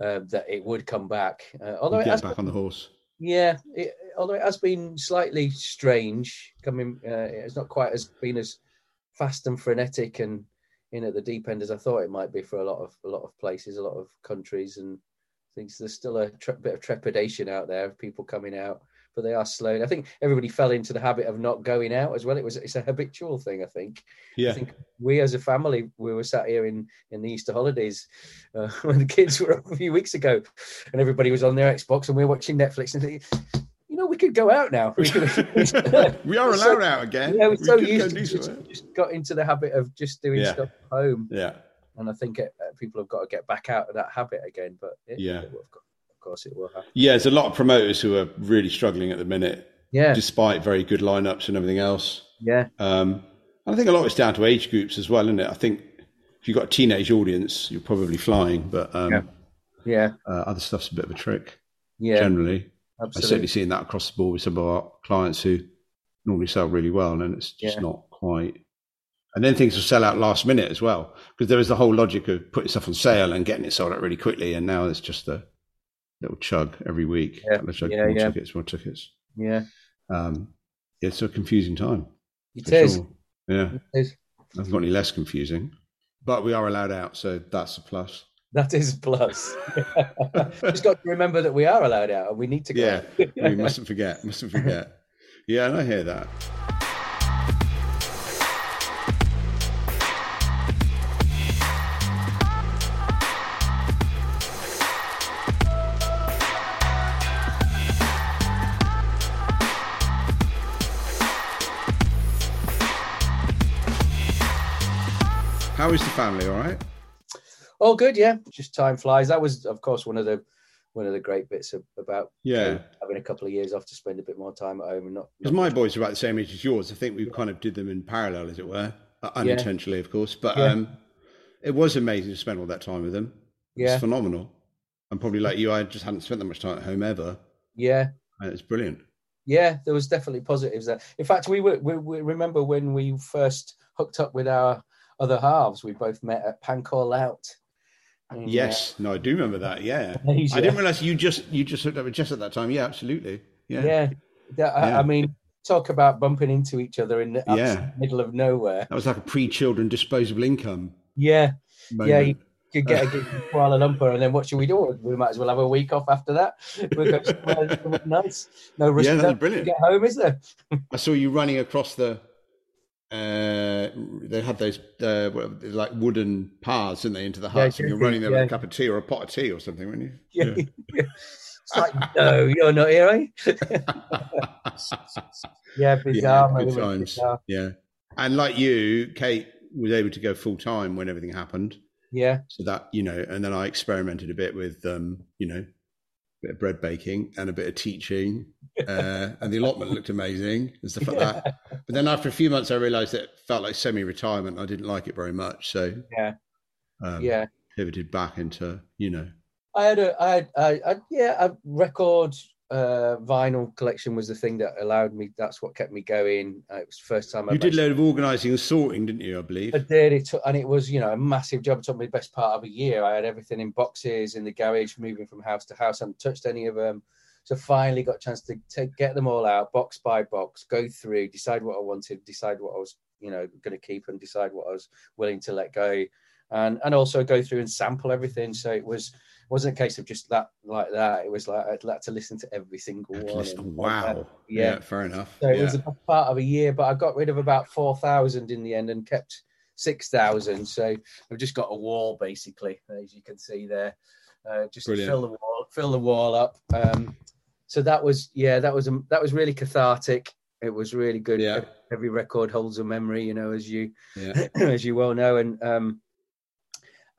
um, that it would come back. Uh, although you get back been, on the horse. Yeah it, although it has been slightly strange coming uh, it's not quite as been as fast and frenetic and in at the deep end as I thought it might be for a lot of a lot of places, a lot of countries, and things. There's still a tre- bit of trepidation out there of people coming out, but they are slow. I think everybody fell into the habit of not going out as well. It was it's a habitual thing. I think. Yeah. I think we as a family we were sat here in in the Easter holidays uh, when the kids were up a few weeks ago, and everybody was on their Xbox and we were watching Netflix and They, you know, we could go out now. We, could, we are allowed so, out again. Yeah, we're we so used to just, just, got into the habit of just doing yeah. stuff at home. Yeah. And I think it, uh, people have got to get back out of that habit again. But it, yeah, it of course it will happen. Yeah, there's a lot of promoters who are really struggling at the minute. Yeah. Despite very good lineups and everything else. Yeah. Um, I think a lot of it's down to age groups as well, isn't it? I think if you've got a teenage audience, you're probably flying, but um, yeah, yeah. Uh, other stuff's a bit of a trick. Yeah, generally. Absolutely. I've certainly seen that across the board with some of our clients who normally sell really well, and it's just yeah. not quite. And then things will sell out last minute as well, because there is the whole logic of putting stuff on sale and getting it sold out really quickly. And now it's just a little chug every week. Yeah, chug, yeah, more yeah. tickets, more tickets. Yeah. Um, it's a confusing time. It is. Sure. Yeah. It is. I haven't got any less confusing, but we are allowed out, so that's a plus. That is a plus. Just got to remember that we are allowed out and we need to go. Yeah, we mustn't forget. Mustn't forget. Yeah, and I hear that. The family? All right. Oh, good. Yeah, just time flies. That was, of course, one of the one of the great bits of, about yeah having a couple of years off to spend a bit more time at home and not. Because my boys are about the same age as yours. I think we kind of did them in parallel, as it were, uh, unintentionally, yeah. of course. But yeah. um, it was amazing to spend all that time with them. Yeah, it's phenomenal. And probably like you, I just hadn't spent that much time at home ever. Yeah, and it's brilliant. Yeah, there was definitely positives there. In fact, we were we, we remember when we first hooked up with our other halves. We both met at Pangkor Laut Yes, no, I do remember that. Yeah, I didn't realize you just you just hooked up with Jess at that time. Yeah, absolutely. Yeah, yeah. I, yeah. I mean, talk about bumping into each other in the yeah. middle of nowhere. That was like a pre-children disposable income. Yeah, moment. yeah. You could get a gig in Kuala Lumpur, and then what should we do? We might as well have a week off after that. We'll go somewhere nice. No rush. Yeah, that's brilliant. Get home, is there? I saw you running across the uh, they had those uh, like wooden paths, didn't they, into the huts? Yeah, and you're running there yeah. with a cup of tea or a pot of tea or something, weren't you? Yeah. yeah. it's like, no, you're not here, eh? yeah, bizarre. Yeah, good times. Bizarre. Yeah, and like you, Kate was able to go full time when everything happened. Yeah. So that you know, and then I experimented a bit with, um, you know, bit of bread baking and a bit of teaching, uh, and the allotment looked amazing and stuff like yeah. that. But then after a few months, I realised it felt like semi-retirement. I didn't like it very much, so yeah, um, yeah, pivoted back into you know. I had a, I had, I, I yeah, a record uh, vinyl collection was the thing that allowed me. That's what kept me going. Uh, it was the first time I. You did a load of organising and sorting, didn't you? I believe I did. It took, and it was you know a massive job. It took me the best part of a year. I had everything in boxes in the garage, moving from house to house. I haven't touched any of them. So finally got a chance to take, get them all out, box by box, go through, decide what I wanted, decide what I was you know going to keep, and decide what I was willing to let go, and and also go through and sample everything. So it was wasn't a case of just that like that. It was like I'd like to listen to every single one. And, wow. Yeah. yeah. fair enough. So it was a part of a year, but I got rid of about four thousand in the end and kept six thousand. So I've just got a wall basically, as you can see there. Uh, just fill the wall, fill the wall up. Um, so that was yeah, that was um, that was really cathartic. It was really good. Yeah. Every record holds a memory, you know, as you yeah. as you well know, and um,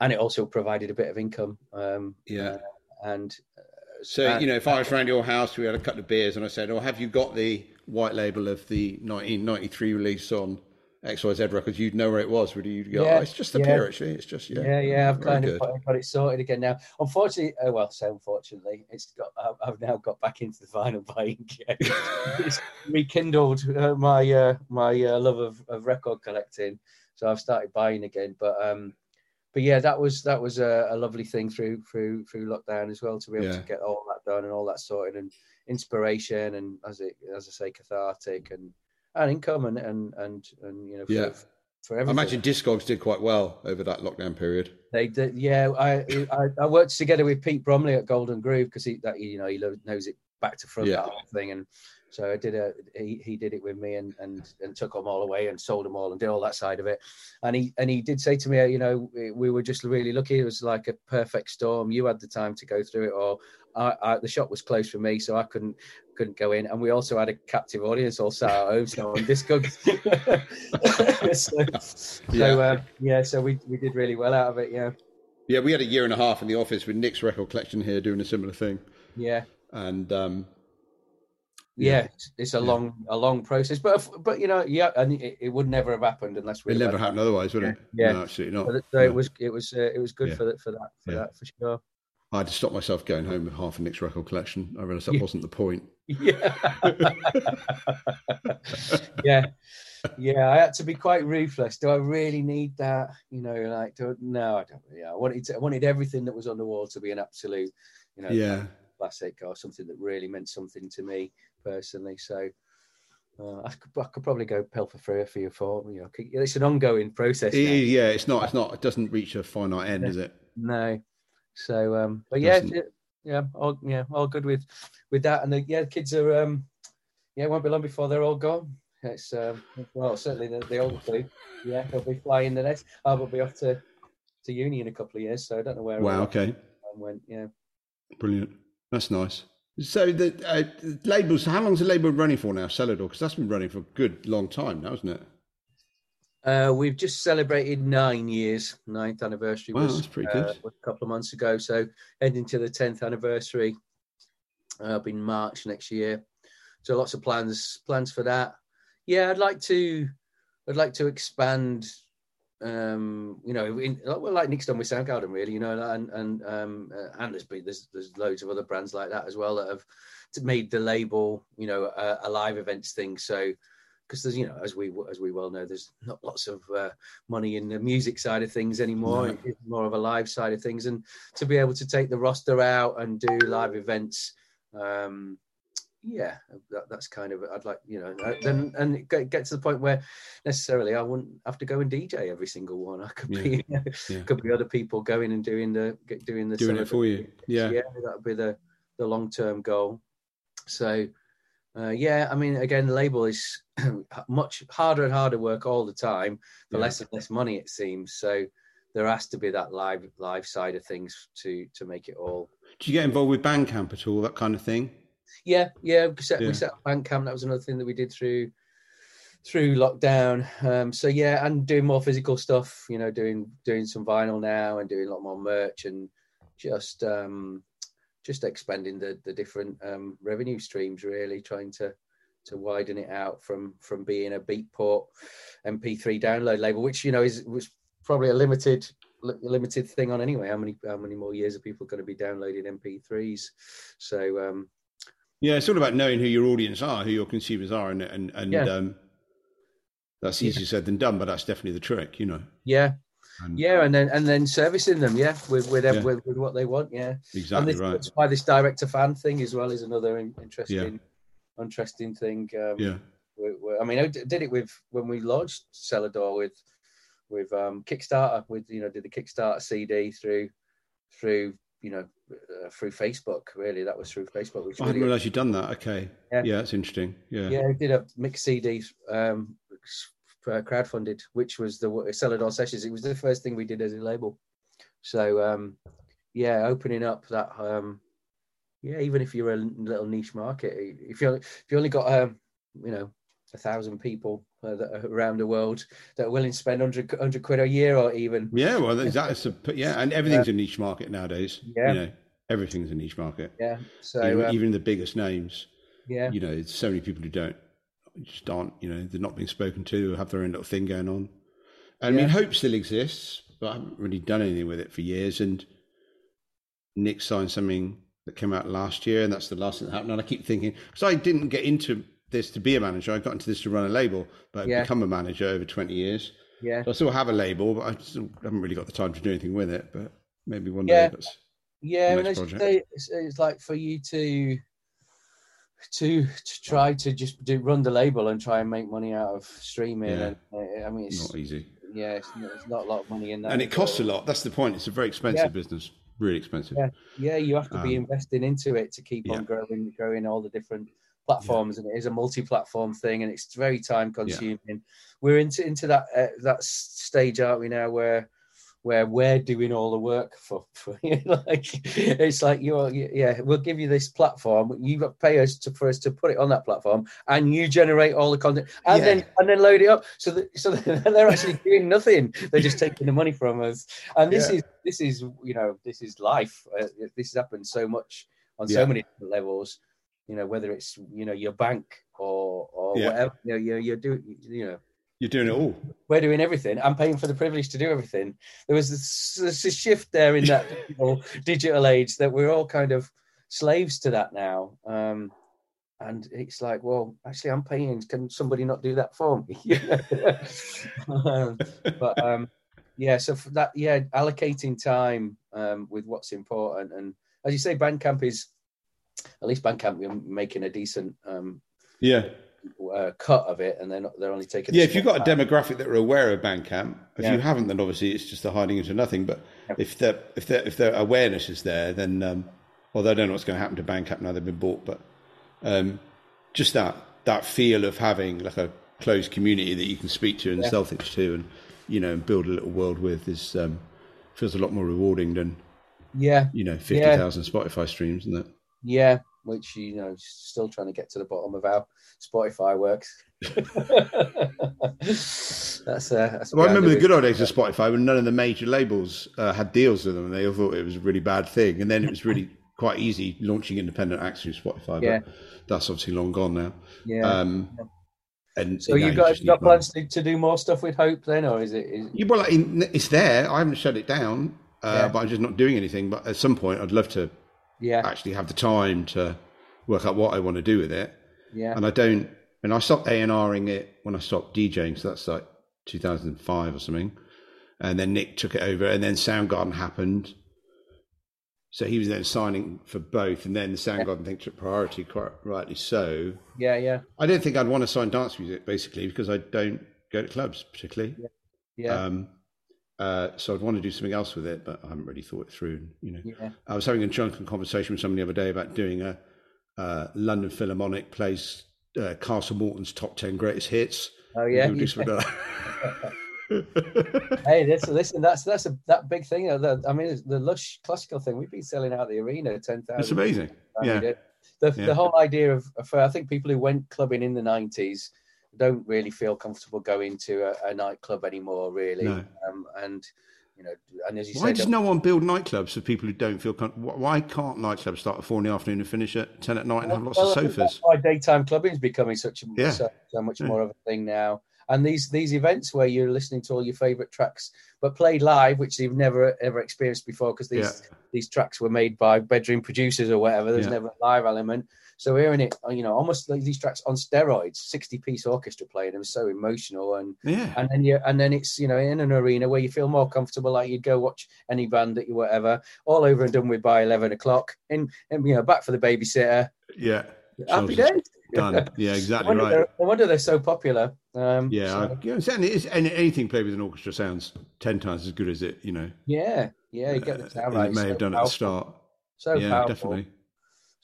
and it also provided a bit of income. Um, yeah. Uh, and uh, so, you know, if I was around your house, we had a couple of beers, and I said, "Oh, have you got the white label of the 1993 release on XYZ Records?" You'd know where it was, would you? You'd go, yeah, oh, "It's just the yeah. actually. It's just yeah." Yeah, yeah. I've kind of got, got, it sorted again now. Unfortunately, uh, well, so unfortunately, it's got. I've now got back into the vinyl buying. it's rekindled uh, my uh, my uh, love of, of record collecting, so I've started buying again. But um, but yeah, that was that was a, a, lovely thing through through through lockdown as well to be able yeah. to get all that done and all that sorted and inspiration and as it as I say cathartic and and income and and and, and you know for, yeah. For everything. I imagine Discogs did quite well over that lockdown period. They did, yeah. I I, I worked together with Pete Bromley at Golden Groove because he that you know he knows it back to front yeah. that whole thing and so I did a he, he did it with me and and and took them all away and sold them all and did all that side of it. And he and he did say to me, you know, we were just really lucky. It was like a perfect storm. You had the time to go through it, or I, I, the shop was closed for me, so I couldn't couldn't go in. And we also had a captive audience all sat at home, so on Discogs. so, yeah. So, uh, yeah, so we we did really well out of it. Yeah. Yeah, we had a year and a half in the office with Nick's record collection here doing a similar thing. Yeah. And um, yeah, it's, it's a yeah. long a long process but but you know yeah and it, it would never have happened unless we it never happened otherwise would it yeah no, absolutely not so, so it was it was uh, it was good for that for that for that for sure I had to stop myself going home with half a Nick's record collection. I realised that yeah. wasn't the point. Yeah. yeah. Yeah. I had to be quite ruthless. Do I really need that? You know, like, do, no, I don't. Yeah. I wanted, to, I wanted everything that was on the wall to be an absolute, you know, yeah. classic or something that really meant something to me personally. So uh, I, could, I could probably go pill for three or three or four. You know, it's an ongoing process. Yeah, it's not. It's not. It doesn't reach a finite end, is it? No. So, um, but yeah, yeah, all yeah, all good with with that. And the yeah, the kids are um, yeah, it won't be long before they're all gone. It's um, well, certainly the, the older two. Yeah, they'll be flying the next. I will be off to to uni in a couple of years, so I don't know where. Wow. Okay. Went. Yeah. Brilliant. That's nice. So the uh, labels. How long's the label running for now, Selador? Because that's been running for a good long time now, isn't it? Uh, we've just celebrated nine years. Ninth anniversary wow, was, that's pretty good. Uh, a couple of months ago. So heading to the tenth anniversary. Uh, in March next year. So lots of plans plans for that. Yeah, I'd like to. I'd like to expand um, you know, in, well, like Nick's done with Soundgarden, really, you know, and and um, uh, and there's been there's there's loads of other brands like that as well that have made the label, you know, a, a live events thing. So because there's you know as we as we well know there's not lots of uh, money in the music side of things anymore no. it's more of a live side of things and to be able to take the roster out and do live events um, yeah, that, that's kind of I'd like you know uh, then and get, get to the point where necessarily I wouldn't have to go and DJ every single one. I could be yeah. yeah. could be other people going and doing the doing the doing it for you. Yeah, yeah, that would be the the long term goal. So. Uh, yeah, I mean, again, the label is much harder and harder work all the time for yeah. less and less money, it seems. So there has to be that live live side of things to to make it all. Do you get involved with Bandcamp at all, that kind of thing? Yeah, yeah. We set, yeah. we set up Bandcamp. That was another thing that we did through through lockdown. Um, so yeah, and doing more physical stuff. You know, doing doing some vinyl now and doing a lot more merch and just um, just expanding the the different um, revenue streams. Really trying to to widen it out from from being a Beatport MP3 download label, which you know is was probably a limited limited thing on anyway. How many how many more years are people going to be downloading MP3s? So um, Yeah, it's all about knowing who your audience are, who your consumers are, and and and Yeah. um, that's easier said than done, but that's definitely the trick, you know. Yeah, And yeah, and then and then servicing them, yeah, with with Yeah. with, with what they want, yeah. and exactly this, right. that's why this direct to fan thing as well is another in- interesting, interesting thing. Um, Yeah, we- we- I mean, I did it with when we launched Selador with with um, Kickstarter. With you know, did the Kickstarter CD through through you know uh, through Facebook. Really, that was through Facebook. Which I hadn't really, realised you'd done that. Okay, yeah, Yeah. that's interesting. Yeah, yeah, I did a mix CD um, uh, crowdfunded, which was the Selador Sessions. It was the first thing we did as a label. So um, yeah, opening up that. Um, yeah, even if you're a little niche market, if you if you only got um, you know a thousand people uh, that are around the world that are willing to spend 100, 100 quid a year or even yeah. Well, that's So, yeah, and everything's a niche market nowadays. Yeah. you know, everything's a niche market. yeah. So even, um, even the biggest names, yeah, you know, there's so many people who don't just aren't, you know, they're not being spoken to, or have their own little thing going on. I mean, hope still exists, but I haven't really done anything with it for years. And Nick signed something that came out last year, and that's the last thing that happened. And I keep thinking, because I didn't get into this to be a manager, I got into this to run a label, but I've Yeah. become a manager over 20 years. yeah. So I still have a label, but I still haven't really got the time to do anything with it. But maybe one Yeah. day. That's, Yeah, the and next project. say, it's, it's like for you to to to try to just do run the label and try and make money out of streaming. Yeah. And uh, I mean, it's not easy. yeah, it's not, it's not a lot of money in that. And it costs a lot. That's the point. It's a very expensive business, really expensive. Yeah. Yeah, you have to be Um, investing into it to keep yeah. on growing, growing all the different platforms, and it is a multi-platform thing, and it's very time-consuming. We're into into that uh, that stage, aren't we now, where where we're doing all the work for, for you. like it's like you're yeah, we'll give you this platform, you pay us to for us to put it on that platform, and you generate all the content, and Yeah. then and then load it up. So that so that they're actually doing nothing; they're just taking the money from us. And this Yeah. is this is you know this is life. Uh, this has happened so much on Yeah. so many levels. You know whether it's you know your bank or or Yeah. whatever. You know you're, you're doing you know You're doing it all. we're doing everything. I'm paying for the privilege to do everything. There was this, this a shift there in that digital, digital age that we're all kind of slaves to that now. Um, and it's like, well, actually, I'm paying. Can somebody not do that for me? um, but um, yeah, so for that, yeah, allocating time um, with what's important, and as you say, Bandcamp is at least Bandcamp. We're making a decent um, Yeah. uh, cut of it, and they're not, they're only taking. Yeah, if you've got a demographic that are aware of Bandcamp, if Yeah. you haven't, then obviously it's just a hiding into nothing. But Yeah. if the if the if their awareness is there, then um, although I don't know what's going to happen to Bandcamp now they've been bought, but um, just that that feel of having like a closed community that you can speak to and Yeah. sell things to, and you know, and build a little world with is um, feels a lot more rewarding than yeah, you know fifty thousand Spotify streams, isn't it? Yeah, which you know, still trying to get to the bottom of how Spotify works. that's uh, that's. Well, I remember the good old days of Spotify when none of the major labels uh, had deals with them, and they all thought it was a really bad thing. And then it was really quite easy launching independent acts through Spotify. But Yeah. that's obviously long gone now. Yeah. Um, and so you got you got plans to, to do more stuff with Hope then, or is it? Is, Yeah, well, like, it's there. I haven't shut it down, uh, Yeah. but I'm just not doing anything. But at some point, I'd love to yeah, actually have the time to work out what I want to do with it. yeah, And I don't. And I stopped A and Ring it when I stopped DJing. So that's like 2005 or something. And then Nick took it over, and then Soundgarden happened. So he was then signing for both, and then the Soundgarden thing took priority, quite rightly so. yeah, yeah, I don't think I'd want to sign dance music basically because I don't go to clubs particularly. yeah, Um, uh, so I'd want to do something else with it, but I haven't really thought it through. You know, yeah. I was having a drunken conversation with somebody the other day about doing a uh, London Philharmonic plays uh, Castle Morton's top ten greatest hits. Oh yeah. We'll do something like hey, listen, listen. That's that's a that big thing. uh, the- I mean, the lush classical thing. We've been selling out the arena ten thousand. It's amazing. Yeah, The, Yeah. the whole idea of, of, I think people who went clubbing in the 90s don't really feel comfortable going to a, a nightclub anymore, really. No. Um, and, you know, and as you say Why said, does no one build nightclubs for people who don't feel? Com- why can't nightclubs start at four in the afternoon and finish at ten at night and have lots well, of sofas? That's why daytime clubbing is becoming such a Yeah. so, so much Yeah. more of a thing now. And these these events where you're listening to all your favorite tracks but played live which you've never ever experienced before because these Yeah. these tracks were made by bedroom producers or whatever there's Yeah. never a live element so hearing it you know almost like these tracks on steroids 60 piece orchestra playing them so emotional and Yeah. and then you and then it's you know in an arena where you feel more comfortable like you'd go watch any band that you whatever all over and done with by 11 o'clock and, and you know back for the babysitter Yeah. Happy days Done. Yeah, exactly wonder, right. no wonder they're so popular um Yeah, so- I, you know, certainly it's, any, anything played with an orchestra sounds ten times as good as it, you know, yeah yeah you get the uh, sound as right it may so have done at the start. so yeah, powerful definitely.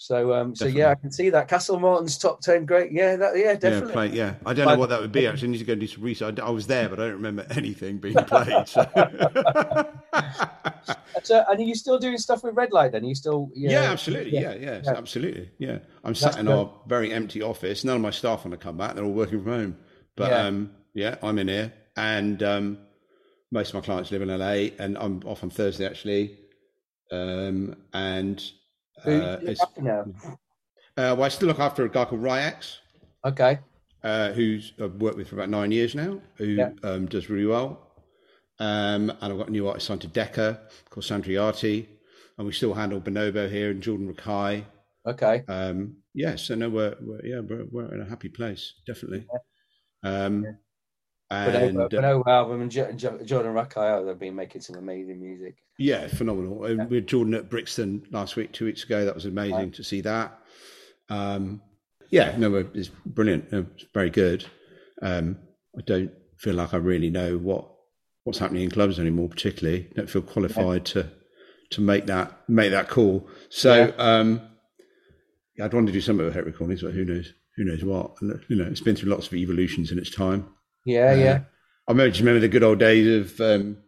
So um so yeah i can see that castle morton's top 10 great yeah that yeah definitely Yeah, play, yeah. I don't know what that would be. Actually, I need to go and do some research. I, I was there, but I don't remember anything being played. So. so and are you still doing stuff with red light then are you still yeah, absolutely. Yeah, yeah, Yeah. absolutely. Yeah, I'm sat That's in good. our very empty office. None of my staff want to come back. They're all working from home. But Yeah. um, yeah, I'm in here, and um, most of my clients live in LA, and I'm off on Thursday actually. Um, and Who uh, look after now? uh, well, I still look after a guy called RY X. okay uh, who's I've worked with for about nine years now, who Yeah. um, does really well. Um, and I've got a new artist signed to Decca called Sandriati, and we still handle Bonobo here and Jordan Rakei. okay Um, yeah, so no, we're, we're yeah we're, we're in a happy place, definitely. Um, Bonobo, and uh, album and jo- jo- Jordan Rakei have been making some amazing music. yeah, phenomenal. And we had Jordan at Brixton last week, two weeks ago. That was amazing Right. to see that. Um, yeah, no, it's brilliant. It's very good. Um, I don't feel like I really know what what's happening in clubs anymore. Particularly, don't feel qualified to to make that make that call. So, Yeah. um, I'd want to do something with hit recordings, but who knows? Who knows what? And, You know, it's been through lots of evolutions in its time. Yeah, Uh, yeah, I remember, just remember the good old days of um,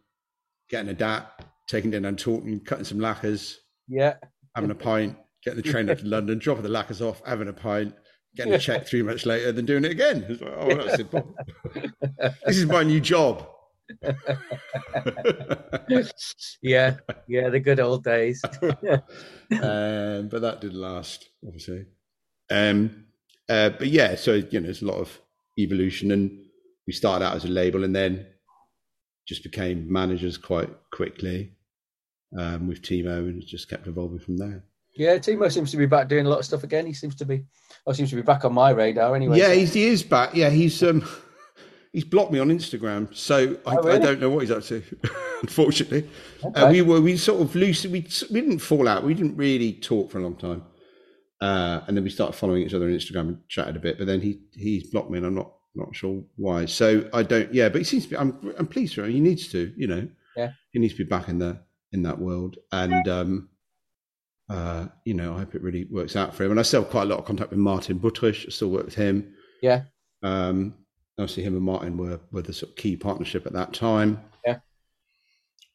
getting a DAT, taking down and talking, cutting some lacquers, yeah. having a pint, getting the train up to London, dropping the lacquers off, having a pint, getting a check three months later, then doing it again. Like, oh, that's simple. this is my new job. yeah, yeah, the good old days. um, but that didn't last, obviously. Um, uh, but yeah, so you know, there's a lot of evolution, and we started out as a label, and then just became managers quite quickly um, with Timo, and it just kept evolving from there. yeah, Timo seems to be back doing a lot of stuff again. He seems to be, or seems to be back on my radar anyway. yeah, so- he's, he is back. Yeah, he's um, he's blocked me on Instagram, so I, Oh, really? I don't know what he's up to. unfortunately, uh, we were we sort of loose. We we didn't fall out. We didn't really talk for a long time, uh, and then we started following each other on Instagram and chatted a bit. But then he he's blocked me, and I'm not not sure why. So I don't. Yeah, but he seems to be. I'm I'm pleased for him. He needs to. You know. Yeah. He needs to be back in the in that world, and um, uh, you know, I hope it really works out for him. And I still have quite a lot of contact with Martin Buttrich. I still work with him. Yeah. Um, obviously, him and Martin were were the sort of key partnership at that time. Yeah.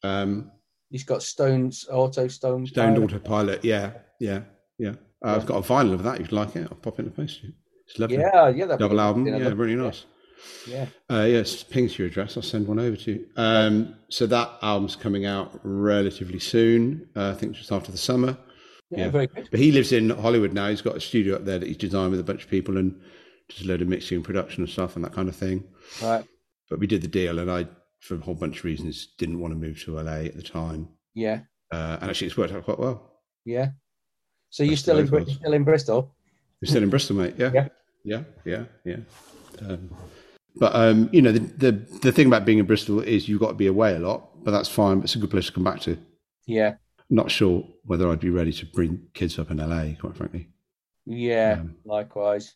Um, He's got Stones, Auto Stone. Stoned Pilot. Autopilot. Yeah, yeah, yeah. Uh, I've got a vinyl of that. If you like it, I'll pop it in the post. It's lovely. Yeah, yeah, that Double album. Yeah, Yeah, really nice. Yeah, Uh, yes, ping to your address. I'll send one over to you. Um, so that album's coming out relatively soon. Uh, I think just after the summer. yeah, Yeah. very good. But he lives in Hollywood now. He's got a studio up there that he's designed with a bunch of people and just a load of mixing and production and stuff and that kind of thing. Right. But we did the deal, and I, for a whole bunch of reasons, didn't want to move to LA at the time. Yeah, Uh, and actually, it's worked out quite well. yeah. So you're still in both Bri- of us. still in Bristol? We're still in Bristol, mate. Yeah, Yeah. Yeah, yeah, yeah. Um, but um, you know, the, the the thing about being in Bristol is you've got to be away a lot, but that's fine. But it's a good place to come back to. Yeah, Not sure whether I'd be ready to bring kids up in LA, quite frankly. yeah. Um, likewise.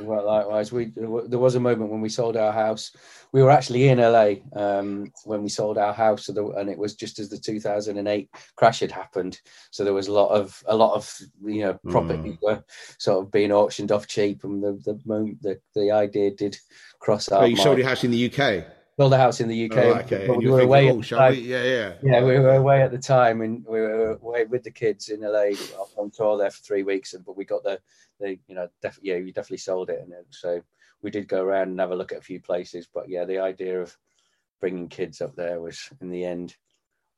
Well, likewise. We there was a moment when we sold our house. We were actually in LA um, when we sold our house, and it was just as the 2008 crash had happened. So there was a lot of a lot of you know properties were sort of being auctioned off cheap, and the the moment the, the idea did cross our Oh, you sold your house in the UK. Sold a house in the UK. Oh, okay. we were away. oh, shall we? Yeah, yeah. Yeah, we were away at the time, and we were away with the kids in LA on tour there for three weeks. And but we got the, the you know, def- yeah, we definitely sold it, and so we did go around and have a look at a few places. But yeah, the idea of bringing kids up there was in the end.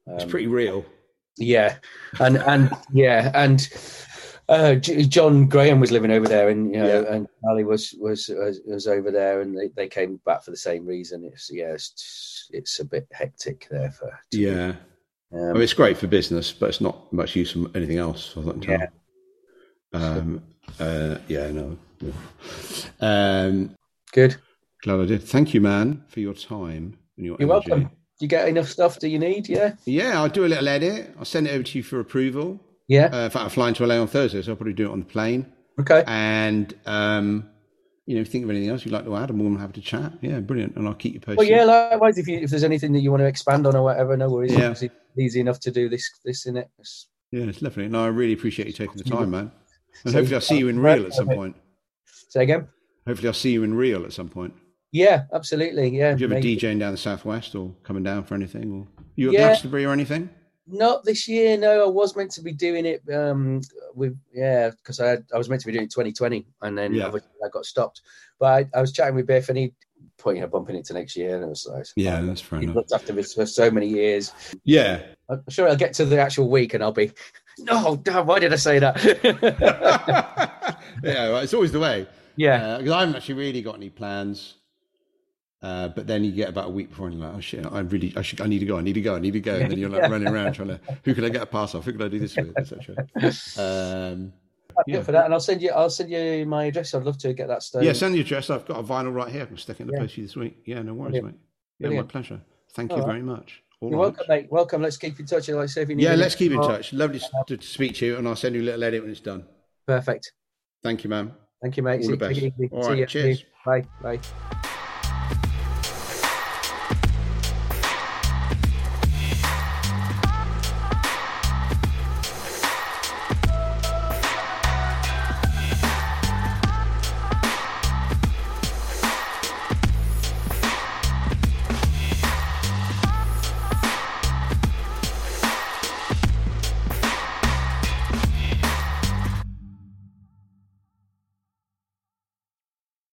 It's um, pretty real. yeah, and and yeah, and uh, John Graham was living over there, and you know, Yeah. and Ali was, was was was over there, and they, they came back for the same reason. It's yeah, it's, it's a bit hectic there for Yeah. I Um, mean, it's great for business, but it's not much use for anything else. I think. Yeah. Um, uh, yeah, no. yeah. Um, good. glad I did. Thank you, man, for your time and your You're energy. welcome. You get enough stuff? Do you need? Yeah. Yeah, I'll do a little edit. I'll send it over to you for approval. Yeah. Uh, in fact, I'm flying to LA on Thursday, so I'll probably do it on the plane. Okay. And um, you know, if you think of anything else you'd like to add, I'm more than happy to chat. Yeah, brilliant. And I'll keep you posted. Well, yeah. Likewise, if you if there's anything that you want to expand on or whatever, no worries. Yeah. It's easy enough to do this this in it. It's- Yeah, it's lovely. No, I really appreciate you taking the time, man. And So- hopefully I'll see you in real at some point. Say again. Hopefully I'll see you in real at some point. Yeah, absolutely. Yeah. Do you ever maybe. DJing down the southwest or coming down for anything? Or you at Yeah. Glastonbury or anything? Not this year. No, I was meant to be doing it um, with yeah, because I had, I was meant to be doing it 2020, and then Yeah. I got stopped. But I, I was chatting with Biff, and he putting a bumping it to next year, and it was like, Yeah, that's fair he enough. looked after this for so many years. Yeah. I'm sure I'll get to the actual week, and I'll be, no, damn, why did I say that? yeah, well, it's always the way. yeah, Because I haven't actually really got any plans. Uh, but then you get about a week before and you're like, oh shit, I really, I should, I need to go, I need to go, I need to go. And then you're like running around trying to, who could I get a pass off? Who could I do this with, etc. Um, yeah. for that, and I'll send you, I'll send you my address. I'd love to get that stone. yeah, send the address. I've got a vinyl right here. I can stick it in the Yeah. post you this week. Yeah, no worries, Brilliant. mate. Yeah, Brilliant. my pleasure. Thank All you right. very much. All You're right. welcome, mate. Welcome. Let's keep in touch. Like I say, if you need Yeah, let's keep in touch. Lovely to, to speak to you, and I'll send you a little edit when it's done. Perfect. Thank you, ma'am. Thank you, mate. All the See- take best. All See you. cheers. Bye. Bye.